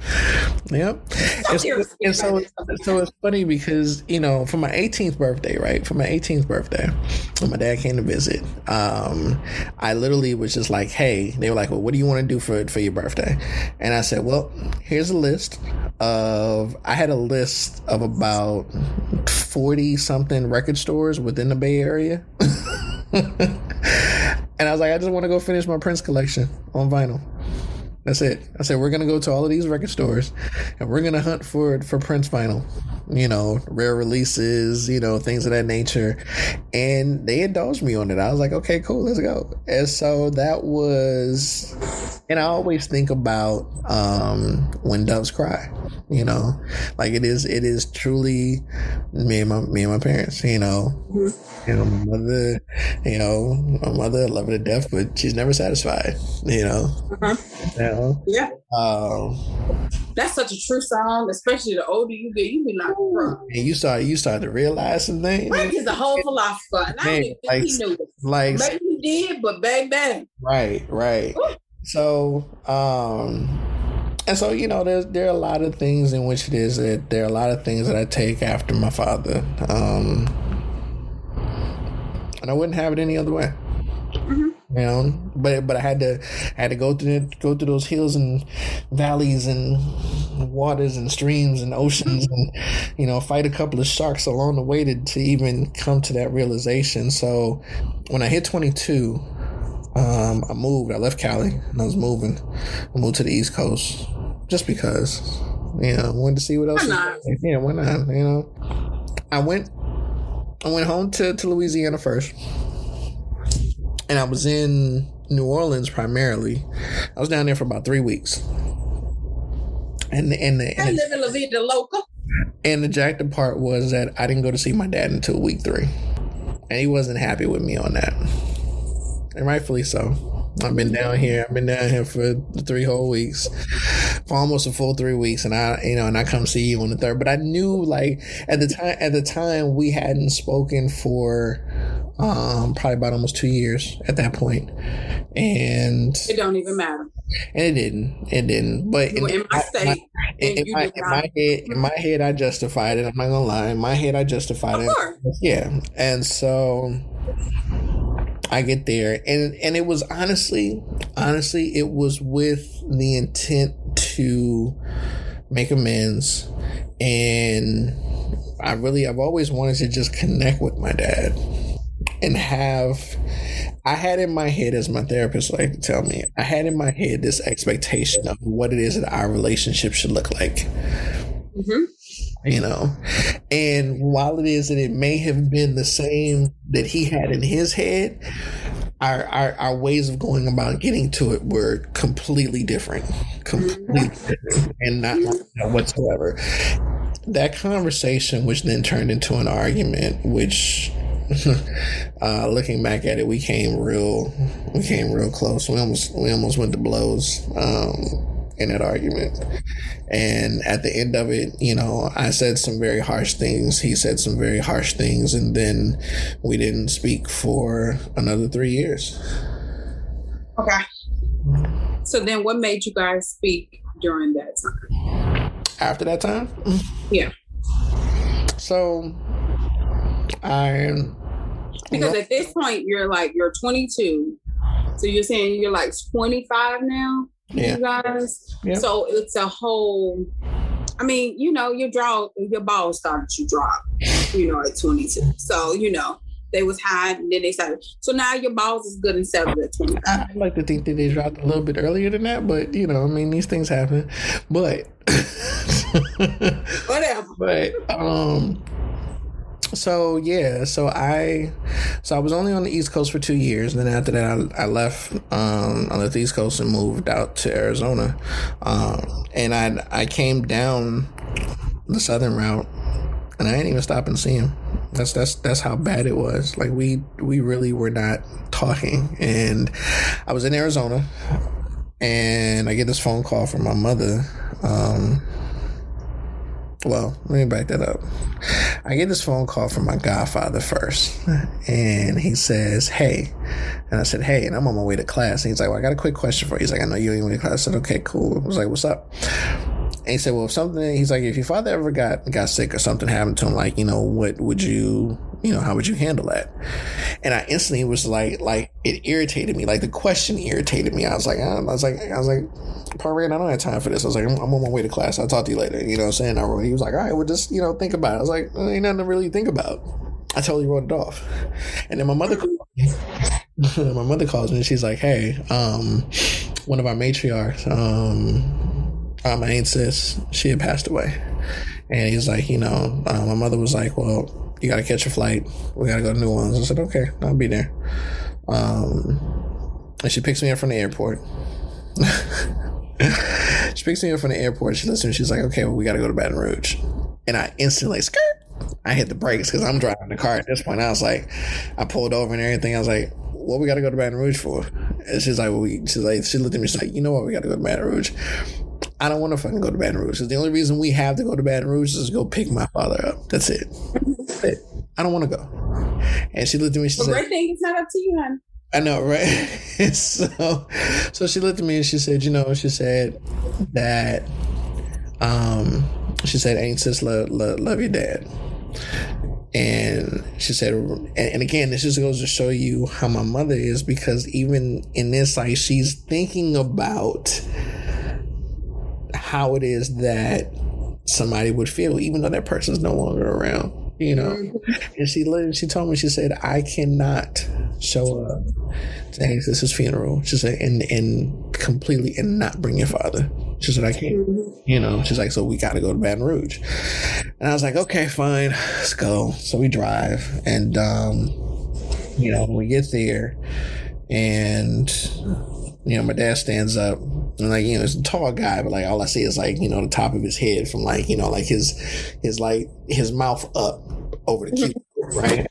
Yep. And so, and so, so it's funny because, you know, for my 18th birthday, right? For my 18th birthday, when my dad came to visit, um, I literally was just like, hey, they were like, well, what do you want to do for, for your birthday? And I said, well, here's a list of, I had a list of about 40 something record stores within the Bay Area. *laughs* and I was like, I just want to go finish my Prince collection on vinyl. That's it. I said we're gonna go to all of these record stores and we're gonna hunt for for Prince vinyl, you know, rare releases, you know, things of that nature. And they indulged me on it. I was like, okay, cool, let's go. And so that was and I always think about um when doves cry, you know. Like it is it is truly me and my me and my parents, you know. You know, my mother, you know, my mother love her to death, but she's never satisfied, you know. Uh-huh. You know? Yeah. Um, That's such a true song, especially the older you get, you be like. And you start you start to realize some things. Frank is a whole philosopher, and man, I didn't think like, he knew it. Like maybe he did, but bang bang. Right, right. Ooh. So, um, and so you know, there's there are a lot of things in which it is that there are a lot of things that I take after my father, um, and I wouldn't have it any other way. Mm-hmm. You know, but but I had to I had to go through go through those hills and valleys and waters and streams and oceans and you know fight a couple of sharks along the way to, to even come to that realization. So when I hit 22, um, I moved. I left Cali and I was moving. I moved to the East Coast just because, you know, wanted to see what else. Why not? Yeah, why not? You know, I went. I went home to, to Louisiana first, and I was in New Orleans primarily. I was down there for about three weeks. And the, and the, and I live in La Vida Loca. And the jacked part was that I didn't go to see my dad until week three, and he wasn't happy with me on that and rightfully so. I've been down here. I've been down here for three whole weeks, for almost a full three weeks, and I, you know, and I come see you on the third. But I knew, like, at the time, at the time, we hadn't spoken for um probably about almost two years at that point, and it don't even matter. And it didn't. It didn't. But in, in my state, my, in, in, my, in my head, in my head, I justified it. I'm not gonna lie. In my head, I justified it. Yeah, and so I get there and and it was honestly honestly it was with the intent to make amends and I really I've always wanted to just connect with my dad and have I had in my head as my therapist like to tell me I had in my head this expectation of what it is that our relationship should look like. Mm-hmm you know. And while it is that it may have been the same that he had in his head, our, our, our ways of going about getting to it were completely different, completely different, and not, not whatsoever. That conversation, which then turned into an argument, which *laughs* uh, looking back at it, we came real, we came real close. We almost, we almost went to blows. Um, in that argument. And at the end of it, you know, I said some very harsh things. He said some very harsh things. And then we didn't speak for another three years. Okay. So then what made you guys speak during that time? After that time? Yeah. So I. Because at this point, you're like, you're 22. So you're saying you're like 25 now? Yeah. you guys. Yeah. So it's a whole. I mean, you know, your draw, your balls started to drop, you know, at 22. So you know, they was high, and then they started. So now your balls is good and settled at 25. I like to think that they dropped a little bit earlier than that, but you know, I mean, these things happen. But *laughs* whatever. But um, so yeah, so I, so I was only on the East Coast for two years, and then after that, I, I left um, on the East Coast and moved out to Arizona, um, and I I came down the southern route, and I didn't even stop and see him. That's that's that's how bad it was. Like we we really were not talking, and I was in Arizona, and I get this phone call from my mother. Um, well, let me back that up. I get this phone call from my godfather first, and he says, "Hey," and I said, "Hey," and I'm on my way to class. And he's like, "Well, I got a quick question for you." He's like, "I know you ain't going to class." I said, "Okay, cool." I was like, "What's up?" And he said, "Well, if something," he's like, "If your father ever got got sick or something happened to him, like you know, what would you, you know, how would you handle that?" And I instantly was like, like it irritated me. Like the question irritated me. I was like, I was like, I was like, Parade, I don't have time for this. I was like, I'm, I'm, on my way to class. I'll talk to you later. You know what I'm saying? I wrote, he was like, all right, well, just, you know, think about it. I was like, well, ain't nothing to really think about. I totally wrote it off. And then my mother *laughs* my mother calls me and she's like, hey, um, one of our matriarchs, um, uh, my aunt sis, she had passed away. And he's like, you know, uh, my mother was like, well, you got to catch a flight. We got to go to New Orleans. I said, okay, I'll be there. Um, and she picks me up from the airport. *laughs* she picks me up from the airport. She listens. She's like, "Okay, well, we got to go to Baton Rouge," and I instantly skirt. I hit the brakes because I'm driving the car at this point. I was like, I pulled over and everything. I was like, "What we got to go to Baton Rouge for?" And she's like, well, "We." She's like, she looked at me. She's like, "You know what? We got to go to Baton Rouge." I don't want to fucking go to Baton Rouge. The only reason we have to go to Baton Rouge is to go pick my father up. That's it. It. I don't want to go. And she looked at me. She said, "Great thing it's not up to you, hon." I know, right? *laughs* so, so she looked at me and she said, you know, she said that, um, she said, ain't sis love, love, love your dad. And she said, and, and again, this just goes to show you how my mother is because even in this, like, she's thinking about how it is that somebody would feel, even though that person's no longer around you know. Mm-hmm. And she literally, she told me, she said, I cannot show up to aunt sis's funeral. She said, and, and completely, and not bring your father. She said, I can't, mm-hmm. you know. She's like, so we got to go to Baton Rouge. And I was like, okay, fine, let's go. So we drive, and, um, you know, we get there, and, you know, my dad stands up and like, you know, he's a tall guy, but like all I see is like, you know, the top of his head from like, you know, like his his like his mouth up over the *laughs* keyboard, right?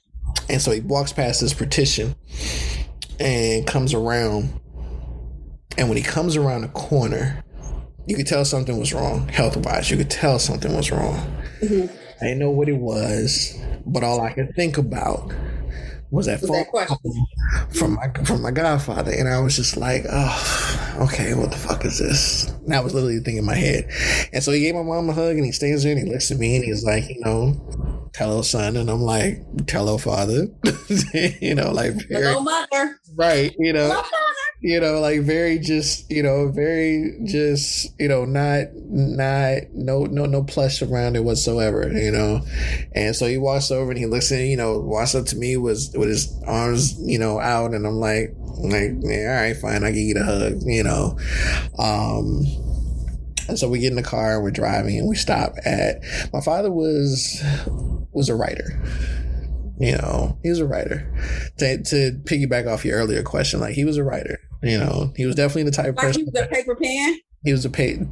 And so he walks past this partition and comes around. And when he comes around the corner, you could tell something was wrong health wise. You could tell something was wrong. Mm-hmm. I didn't know what it was, but all I could think about was that from my from my godfather, and I was just like, oh, okay, what the fuck is this? And that was literally the thing in my head. And so he gave my mom a hug, and he stands there and he looks at me, and he's like, you know, hello, son, and I'm like, hello, father, *laughs* you know, like hello, mother, right, you know. You know, like very just, you know, very just, you know, not, not, no, no, no plush around it whatsoever, you know. And so he walks over and he looks in, you know, walks up to me with, with his arms, you know, out. And I'm like, like, yeah, all right, fine. I'll give you the hug, you know. Um, and so we get in the car and we're driving and we stop at, my father was, was a writer you know, he was a writer. To, to piggyback off your earlier question, like he was a writer. You know, he was definitely the type of like person. He was a paper pen. He was a paper.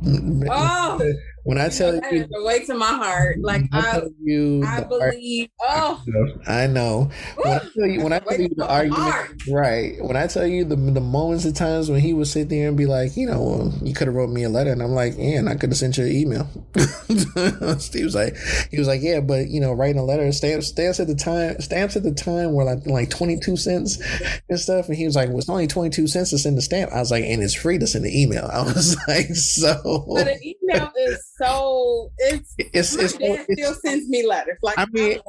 Oh, when I tell you, you way to my heart. Like I, you, I believe. Art, oh, I know. When I tell you, when I tell you the argument, right? When I tell you the the moments of times when he would sit there and be like, you know, well, you could have wrote me a letter, and I'm like, yeah, and I could have sent you an email. *laughs* Steve was like, he was like, yeah, but you know, writing a letter, stamps, stamps at the time, stamps at the time were like like 22 cents and stuff, and he was like, well, it's only 22 cents to send the stamp. I was like, and it's free to send the email. *laughs* I was like, so. But an email is so it's it's, it's, still sends me letters. Like I mean,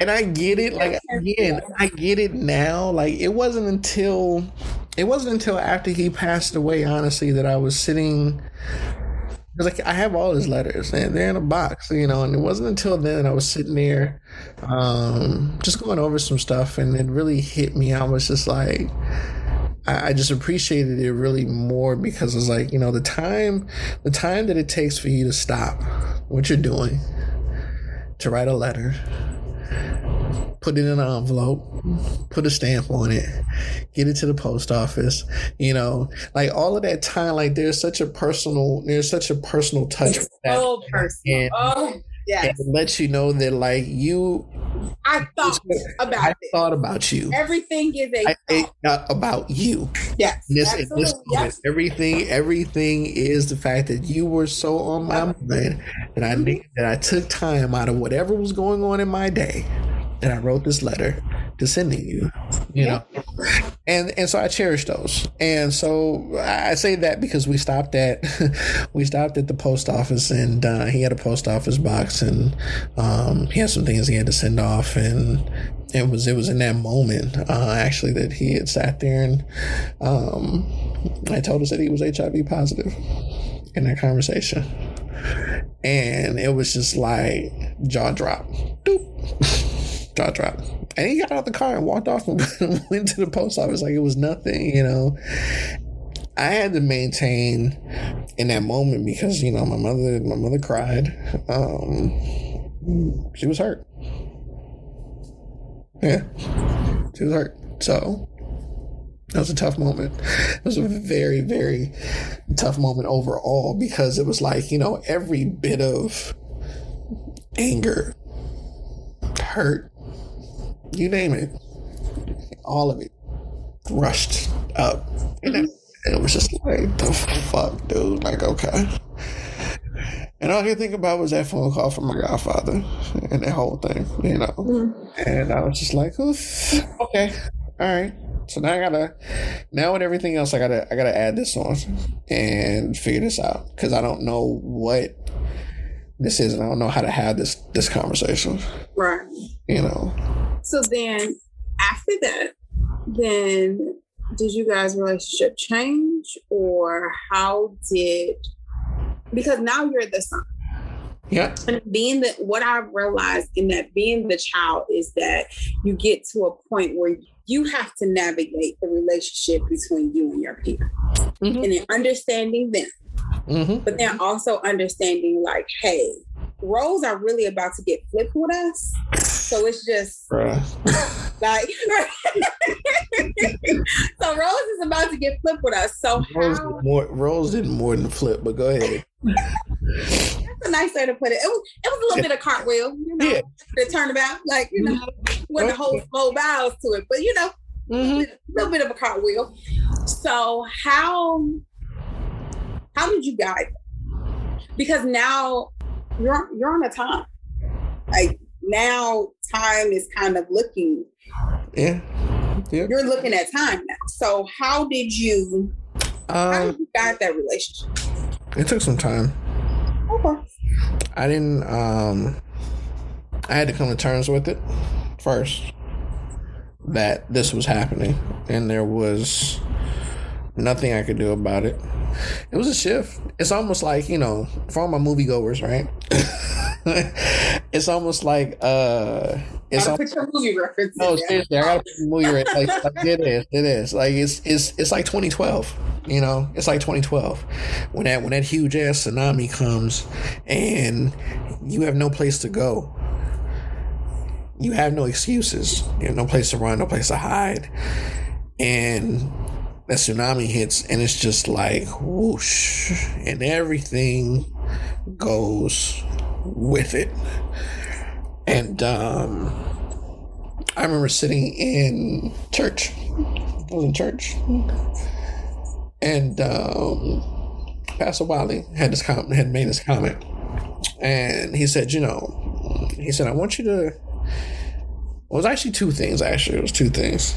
and I get it. Like again, I get it now. Like it wasn't until it wasn't until after he passed away, honestly, that I was sitting. Like I have all his letters and they're in a box, you know, and it wasn't until then I was sitting there, um, just going over some stuff, and it really hit me. I was just like, I, I just appreciated it really more because it's like you know the time the time that it takes for you to stop what you're doing to write a letter put it in an envelope, put a stamp on it, get it to the post office. You know, like all of that time, like there's such a personal, there's such a personal touch. so personal. And, oh, yes. And it lets you know that like you I thought about I it. thought about you. Everything is a I, I, about you. Yes. In this, in this yes. everything, everything is the fact that you were so on my mind that I mm-hmm. that I took time out of whatever was going on in my day and I wrote this letter to sending you, you know, and and so I cherish those, and so I say that because we stopped at *laughs* we stopped at the post office, and uh, he had a post office box, and um, he had some things he had to send off, and it was it was in that moment uh, actually that he had sat there and um, I told us that he was HIV positive in that conversation. And it was just like jaw drop. *laughs* Jaw drop. And he got out of the car and walked off and *laughs* went to the post office like it was nothing, you know. I had to maintain in that moment because you know my mother my mother cried. Um, she was hurt. Yeah, she was hurt. So that was a tough moment. It was a very very tough moment overall because it was like you know every bit of anger, hurt, you name it, all of it rushed up. And it, it was just like, the fuck, dude? Like, okay. And all I could think about was that phone call from my godfather and that whole thing, you know. Mm. And I was just like, Oof, okay, all right. So now I gotta, now with everything else, I gotta, I gotta add this on and figure this out because I don't know what this is, and I don't know how to have this this conversation. Right. You know. So then after that, then did you guys' relationship change or how did because now you're the son. Yeah. And being that what I realized in that being the child is that you get to a point where you have to navigate the relationship between you and your peer. Mm-hmm. And then understanding them. Mm-hmm. But then also understanding like, hey, roles are really about to get flipped with us. So it's just *laughs* like *laughs* so Rose is about to get flipped with us. So Rose, how, did more, Rose did more than flip, but go ahead. That's a nice way to put it. It was, it was a little yeah. bit of cartwheel, you know, yeah. the turnabout, like you know, when the whole full bows to it, but you know, mm-hmm. a little bit of a cartwheel. So how how did you guide? Because now you're you're on a time. Like now time is kind of looking. Yeah. yeah. You're looking at time now. So how did you um, how did you guide that relationship? It took some time. Okay. I didn't um I had to come to terms with it first that this was happening and there was nothing I could do about it. It was a shift. It's almost like, you know, for all my moviegoers, right? *laughs* it's almost like uh it's gotta put your movie reference. No, seriously, I gotta put the movie reference. Like, like, it is, it is. Like it's it's it's like 2012. You know, it's like 2012 when that when that huge ass tsunami comes and you have no place to go. You have no excuses. You have no place to run, no place to hide, and that tsunami hits, and it's just like whoosh, and everything goes with it. And um, I remember sitting in church. I was in church. And um, Pastor Wiley had this com- had made this comment. And he said, you know, he said, I want you to it was actually two things, actually. It was two things.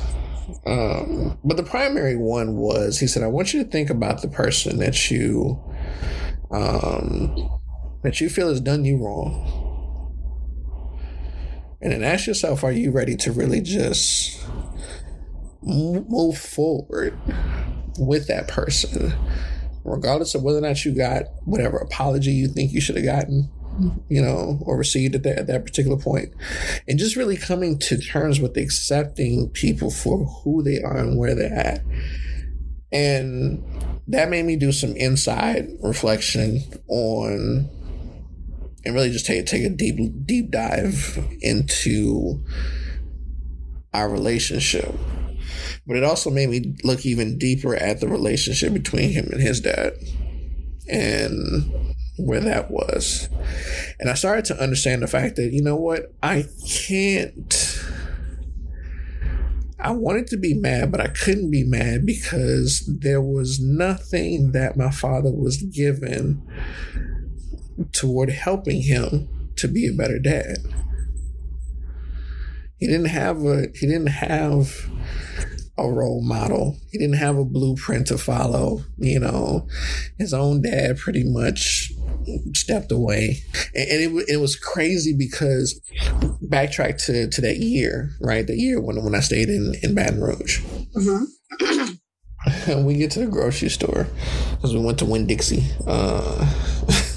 Um, but the primary one was he said, I want you to think about the person that you um, that you feel has done you wrong. And then ask yourself, are you ready to really just move forward with that person? Regardless of whether or not you got whatever apology you think you should have gotten, you know, or received at that, at that particular point. And just really coming to terms with accepting people for who they are and where they're at. And that made me do some inside reflection on and really just take take a deep deep dive into our relationship. But it also made me look even deeper at the relationship between him and his dad and where that was. And I started to understand the fact that, you know what, I can't. I wanted to be mad, but I couldn't be mad because there was nothing that my father was given toward helping him to be a better dad. He didn't have a he didn't have a role model. He didn't have a blueprint to follow. You know, his own dad pretty much stepped away, and, and it, it was crazy because backtrack to to that year, right? The year when when I stayed in in Baton Rouge. Mm-hmm. and we get to the grocery store because we went to Winn Dixie. Uh,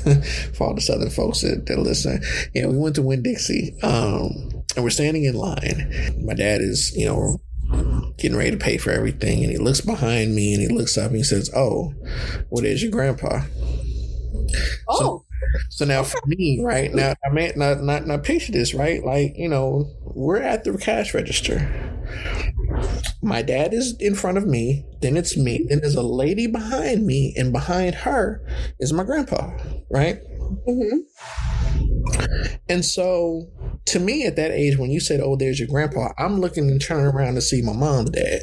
*laughs* for all the Southern folks that, that listen, yeah, we went to Winn Dixie, um, and we're standing in line. My dad is, you know, getting ready to pay for everything, and he looks behind me and he looks up and he says, "Oh, what is your grandpa?" Oh. So, so now for me, right now, I mean, not not picture this, right? Like you know, we're at the cash register. My dad is in front of me, then it's me, then there's a lady behind me, and behind her is my grandpa, right? Mm-hmm. And so to me at that age, when you said, "Oh, there's your grandpa," I'm looking and turning around to see my mom's dad.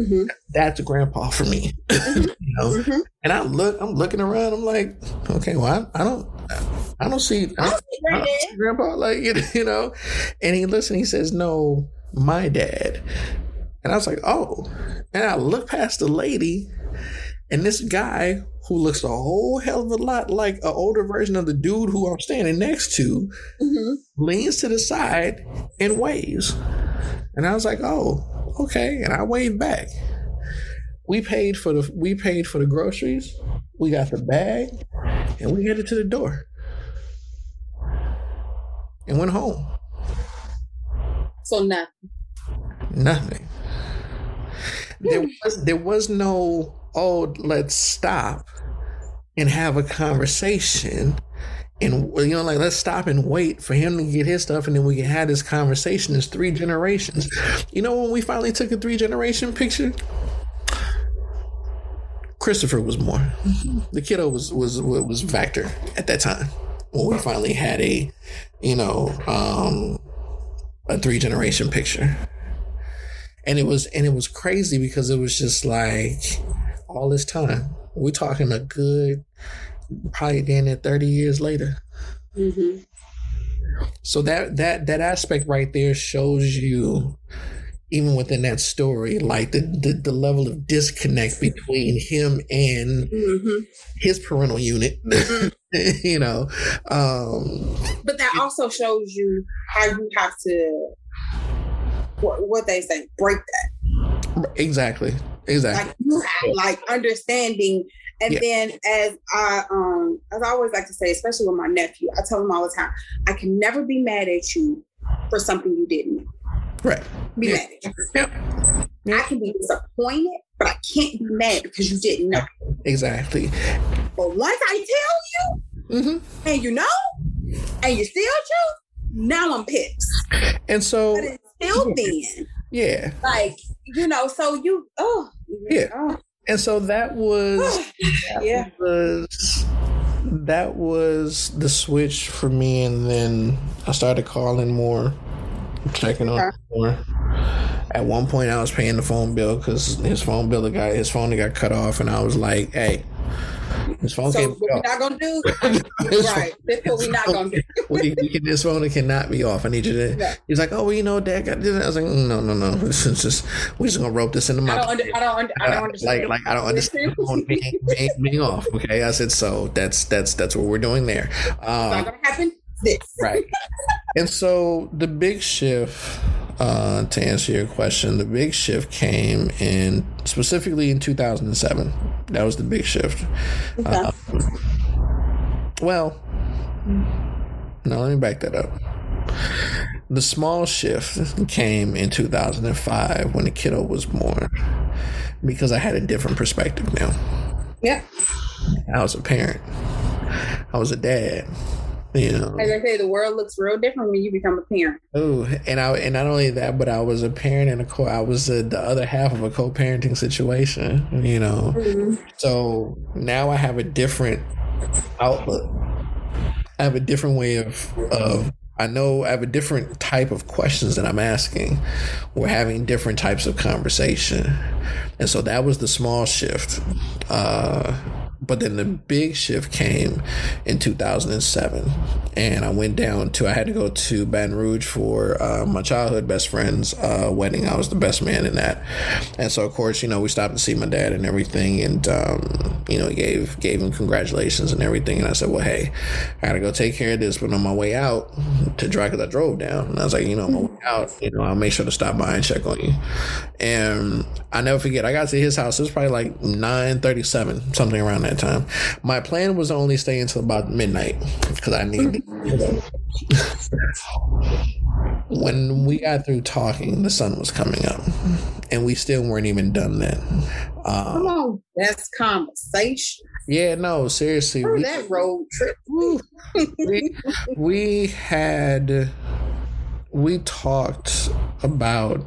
Mm-hmm. That's a grandpa for me, *laughs* mm-hmm. you know. Mm-hmm. And I look, I'm looking around. I'm like, okay, well, I, I don't, I don't see, I don't, I don't see grandpa like *laughs* you know. And he listens. He says, "No, my dad." And I was like, "Oh," and I look past the lady, and this guy who looks a whole hell of a lot like an older version of the dude who I'm standing next to, mm-hmm. leans to the side and waves. And I was like, "Oh, okay." And I waved back. We paid for the we paid for the groceries. We got the bag, and we headed to the door and went home. So nothing. Nothing. There hmm. was there was no oh let's stop and have a conversation and you know like let's stop and wait for him to get his stuff and then we can have this conversation it's three generations you know when we finally took a three generation picture christopher was more the kiddo was was was Vector at that time when we finally had a you know um a three generation picture and it was and it was crazy because it was just like all this time we're talking a good, probably then at 30 years later. Mm-hmm. So that that that aspect right there shows you, even within that story, like the the, the level of disconnect between him and mm-hmm. his parental unit. Mm-hmm. *laughs* you know, um, but that also shows you how you have to what, what they say break that. Exactly. Exactly. Like you have like understanding. And yeah. then as I um as I always like to say, especially with my nephew, I tell him all the time, I can never be mad at you for something you didn't Right. Be yeah. mad. Yeah. yeah. I can be disappointed, but I can't be mad because you didn't know. Exactly. But once I tell you, mm-hmm. and you know, and you still choose, now I'm pissed. And so, but until then, yeah, like you know, so you oh yeah. Oh. And so that was *sighs* that yeah. was that was the switch for me and then I started calling more, checking on more. At one point I was paying the phone bill because his phone bill got his phone got cut off and I was like, hey, his phone so can't we're not gonna do *laughs* *laughs* right. *laughs* That's what we're not gonna do. we, we can, this phone cannot be off. I need you to. Yeah. He's like, oh, well, you know, Dad got this. I was like, no, no, no. This is just we're just gonna rope this into my. I don't, under, I don't, under, I don't understand. Like, like I don't understand phone being, being, being, off. Okay, I said so. That's that's that's what we're doing there. Um, not gonna happen. This right. and so the big shift uh, to answer your question, the big shift came in specifically in 2007. That was the big shift. Okay. Uh, well, now let me back that up. The small shift came in 2005 when the kiddo was born because I had a different perspective now. Yeah. I was a parent, I was a dad You know, as I say, the world looks real different when you become a parent. Oh, and I and not only that, but I was a parent and a co. I was a, the other half of a co-parenting situation. You know, mm-hmm. so now I have a different outlook. I have a different way of of I know I have a different type of questions that I'm asking. We're having different types of conversation. And so that was the small shift. Uh, but then the big shift came in 2007 and i went down to i had to go to baton rouge for uh, my childhood best friend's uh, wedding. I was the best man in that. And so of course you know we stopped to see my dad and everything and um, you know gave gave him congratulations and everything. And i said well hey i gotta go take care of this. But on my way out to drive because i drove down and i was like you know on my way out you know i'll make sure to stop by and check on you. And i never forget i got to his house it was probably like 937 something around that time. My plan was only stay until about midnight because I needed. when we got through talking, the sun was coming up, and we still weren't even done then. Um, Come on, that's conversation. Yeah, no, seriously. We, that road trip. we, we had we talked about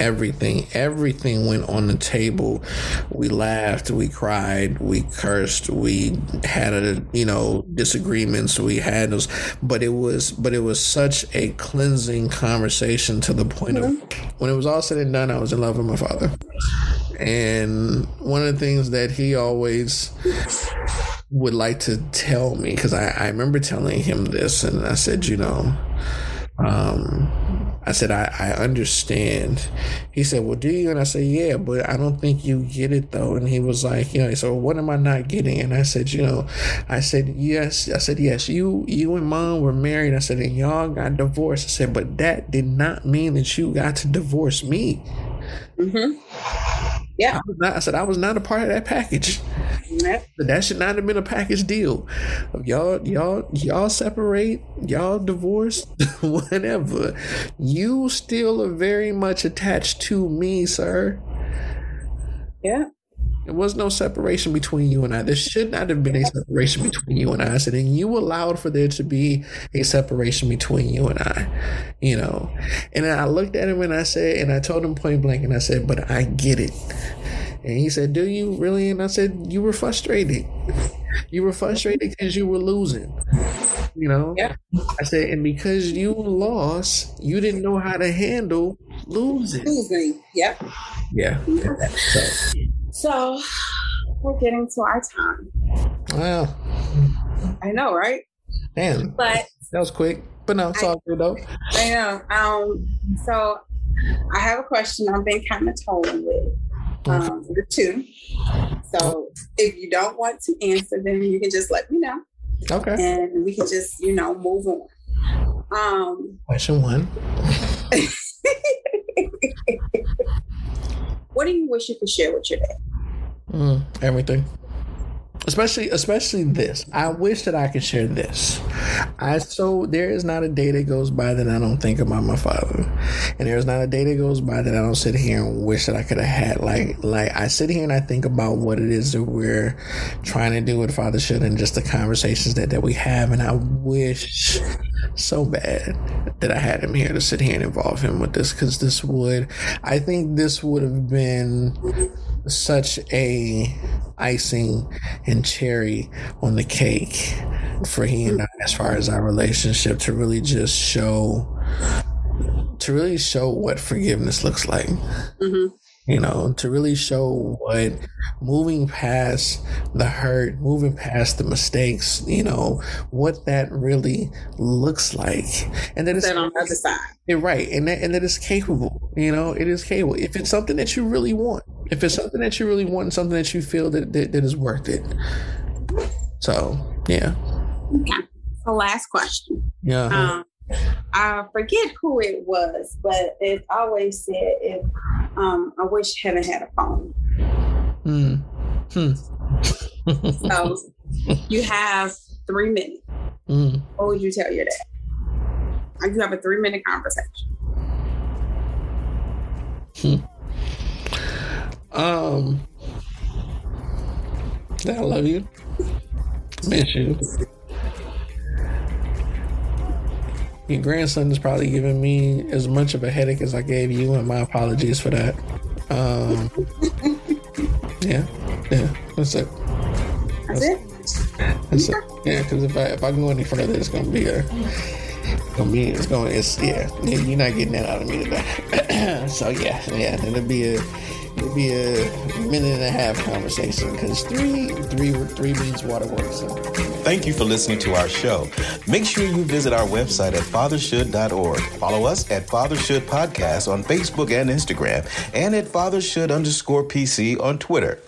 everything. Everything went on the table. We laughed, we cried, we cursed, we had a you know disagreements. We had those, but it was but it was such a cleansing conversation to the point mm-hmm. of when it was all said and done. I was in love with my father, and one of the things that he always would like to tell me because I, I remember telling him this and I said, you know, um, I said, I, I understand. He said, Well, do you? And I said, Yeah, but I don't think you get it though. And he was like, You know, so what am I not getting? And I said, You know, I said, Yes. I said, Yes, you you and mom were married. I said, And y'all got divorced. I said, But that did not mean that you got to divorce me. Mm-hmm. Yeah. I, not, I, said I was not a part of that package. Yep. That should not have been a package deal. Y'all, y'all, y'all separate, y'all divorce, *laughs* whatever. You still are very much attached to me, sir. Yeah. There was no separation between you and I. There should not have been a separation between you and I. I said, and you allowed for there to be a separation between you and I, you know. And I looked at him and I said, and I told him point blank, and I said, but I get it. And he said, Do you really? And I said, You were frustrated. *laughs* You were frustrated because you were losing. You know? Yeah. I said, and because you lost, you didn't know how to handle losing. Losing. Yep. Yeah. So so we're getting to our time. Wow. I know, right? Damn. But that was quick. But no, it's I, all good though. I know. Um, so I have a question I've been kind of toying with. Um, the two. So if you don't want to answer them, you can just let me know. Okay. And we can just, you know, move on. Um, question one. *laughs* What do you wish you could share with your dad? Mm, everything. Especially, especially this. I wish that I could share this. I so there is not a day that goes by that I don't think about my father, and there is not a day that goes by that I don't sit here and wish that I could have had. Like, like I sit here and I think about what it is that we're trying to do with Father Should and just the conversations that that we have, and I wish so bad that I had him here to sit here and involve him with this because this would, I think this would have been such a icing and cherry on the cake for he and I as far as our relationship to really just show to really show what forgiveness looks like. Mm-hmm you know, to really show what moving past the hurt, moving past the mistakes, you know, what that really looks like. And that it's on the other side. right. And that, and that it's capable, you know, it is capable. If it's something that you really want, if it's something that you really want, something that you feel that, that, that is worth it. So, yeah. Okay. So last question. Yeah. Um, I forget who it was, but it always said if um, I wish heaven had a phone. Mm. Hmm. so you have three minutes. Mm. What would you tell your dad? You have a three minute conversation. Hmm. Um, I love you. Miss you. Your grandson is probably giving me as much of a headache as I gave you, and my apologies for that. Um, yeah, yeah, that's it. That's, that's it. That's it. Yeah, because if I if I go any further, it's gonna be a gonna be it's gonna it's yeah you're not getting that out of me today. *clears throat* so yeah yeah it'll be a it'll be a minute and a half conversation because three three three means waterworks. So. Thank you for listening to our show. Make sure you visit our website at fathershould.org. Follow us at Fathershould Podcast on Facebook and Instagram, and at Fathershould underscore PC on Twitter.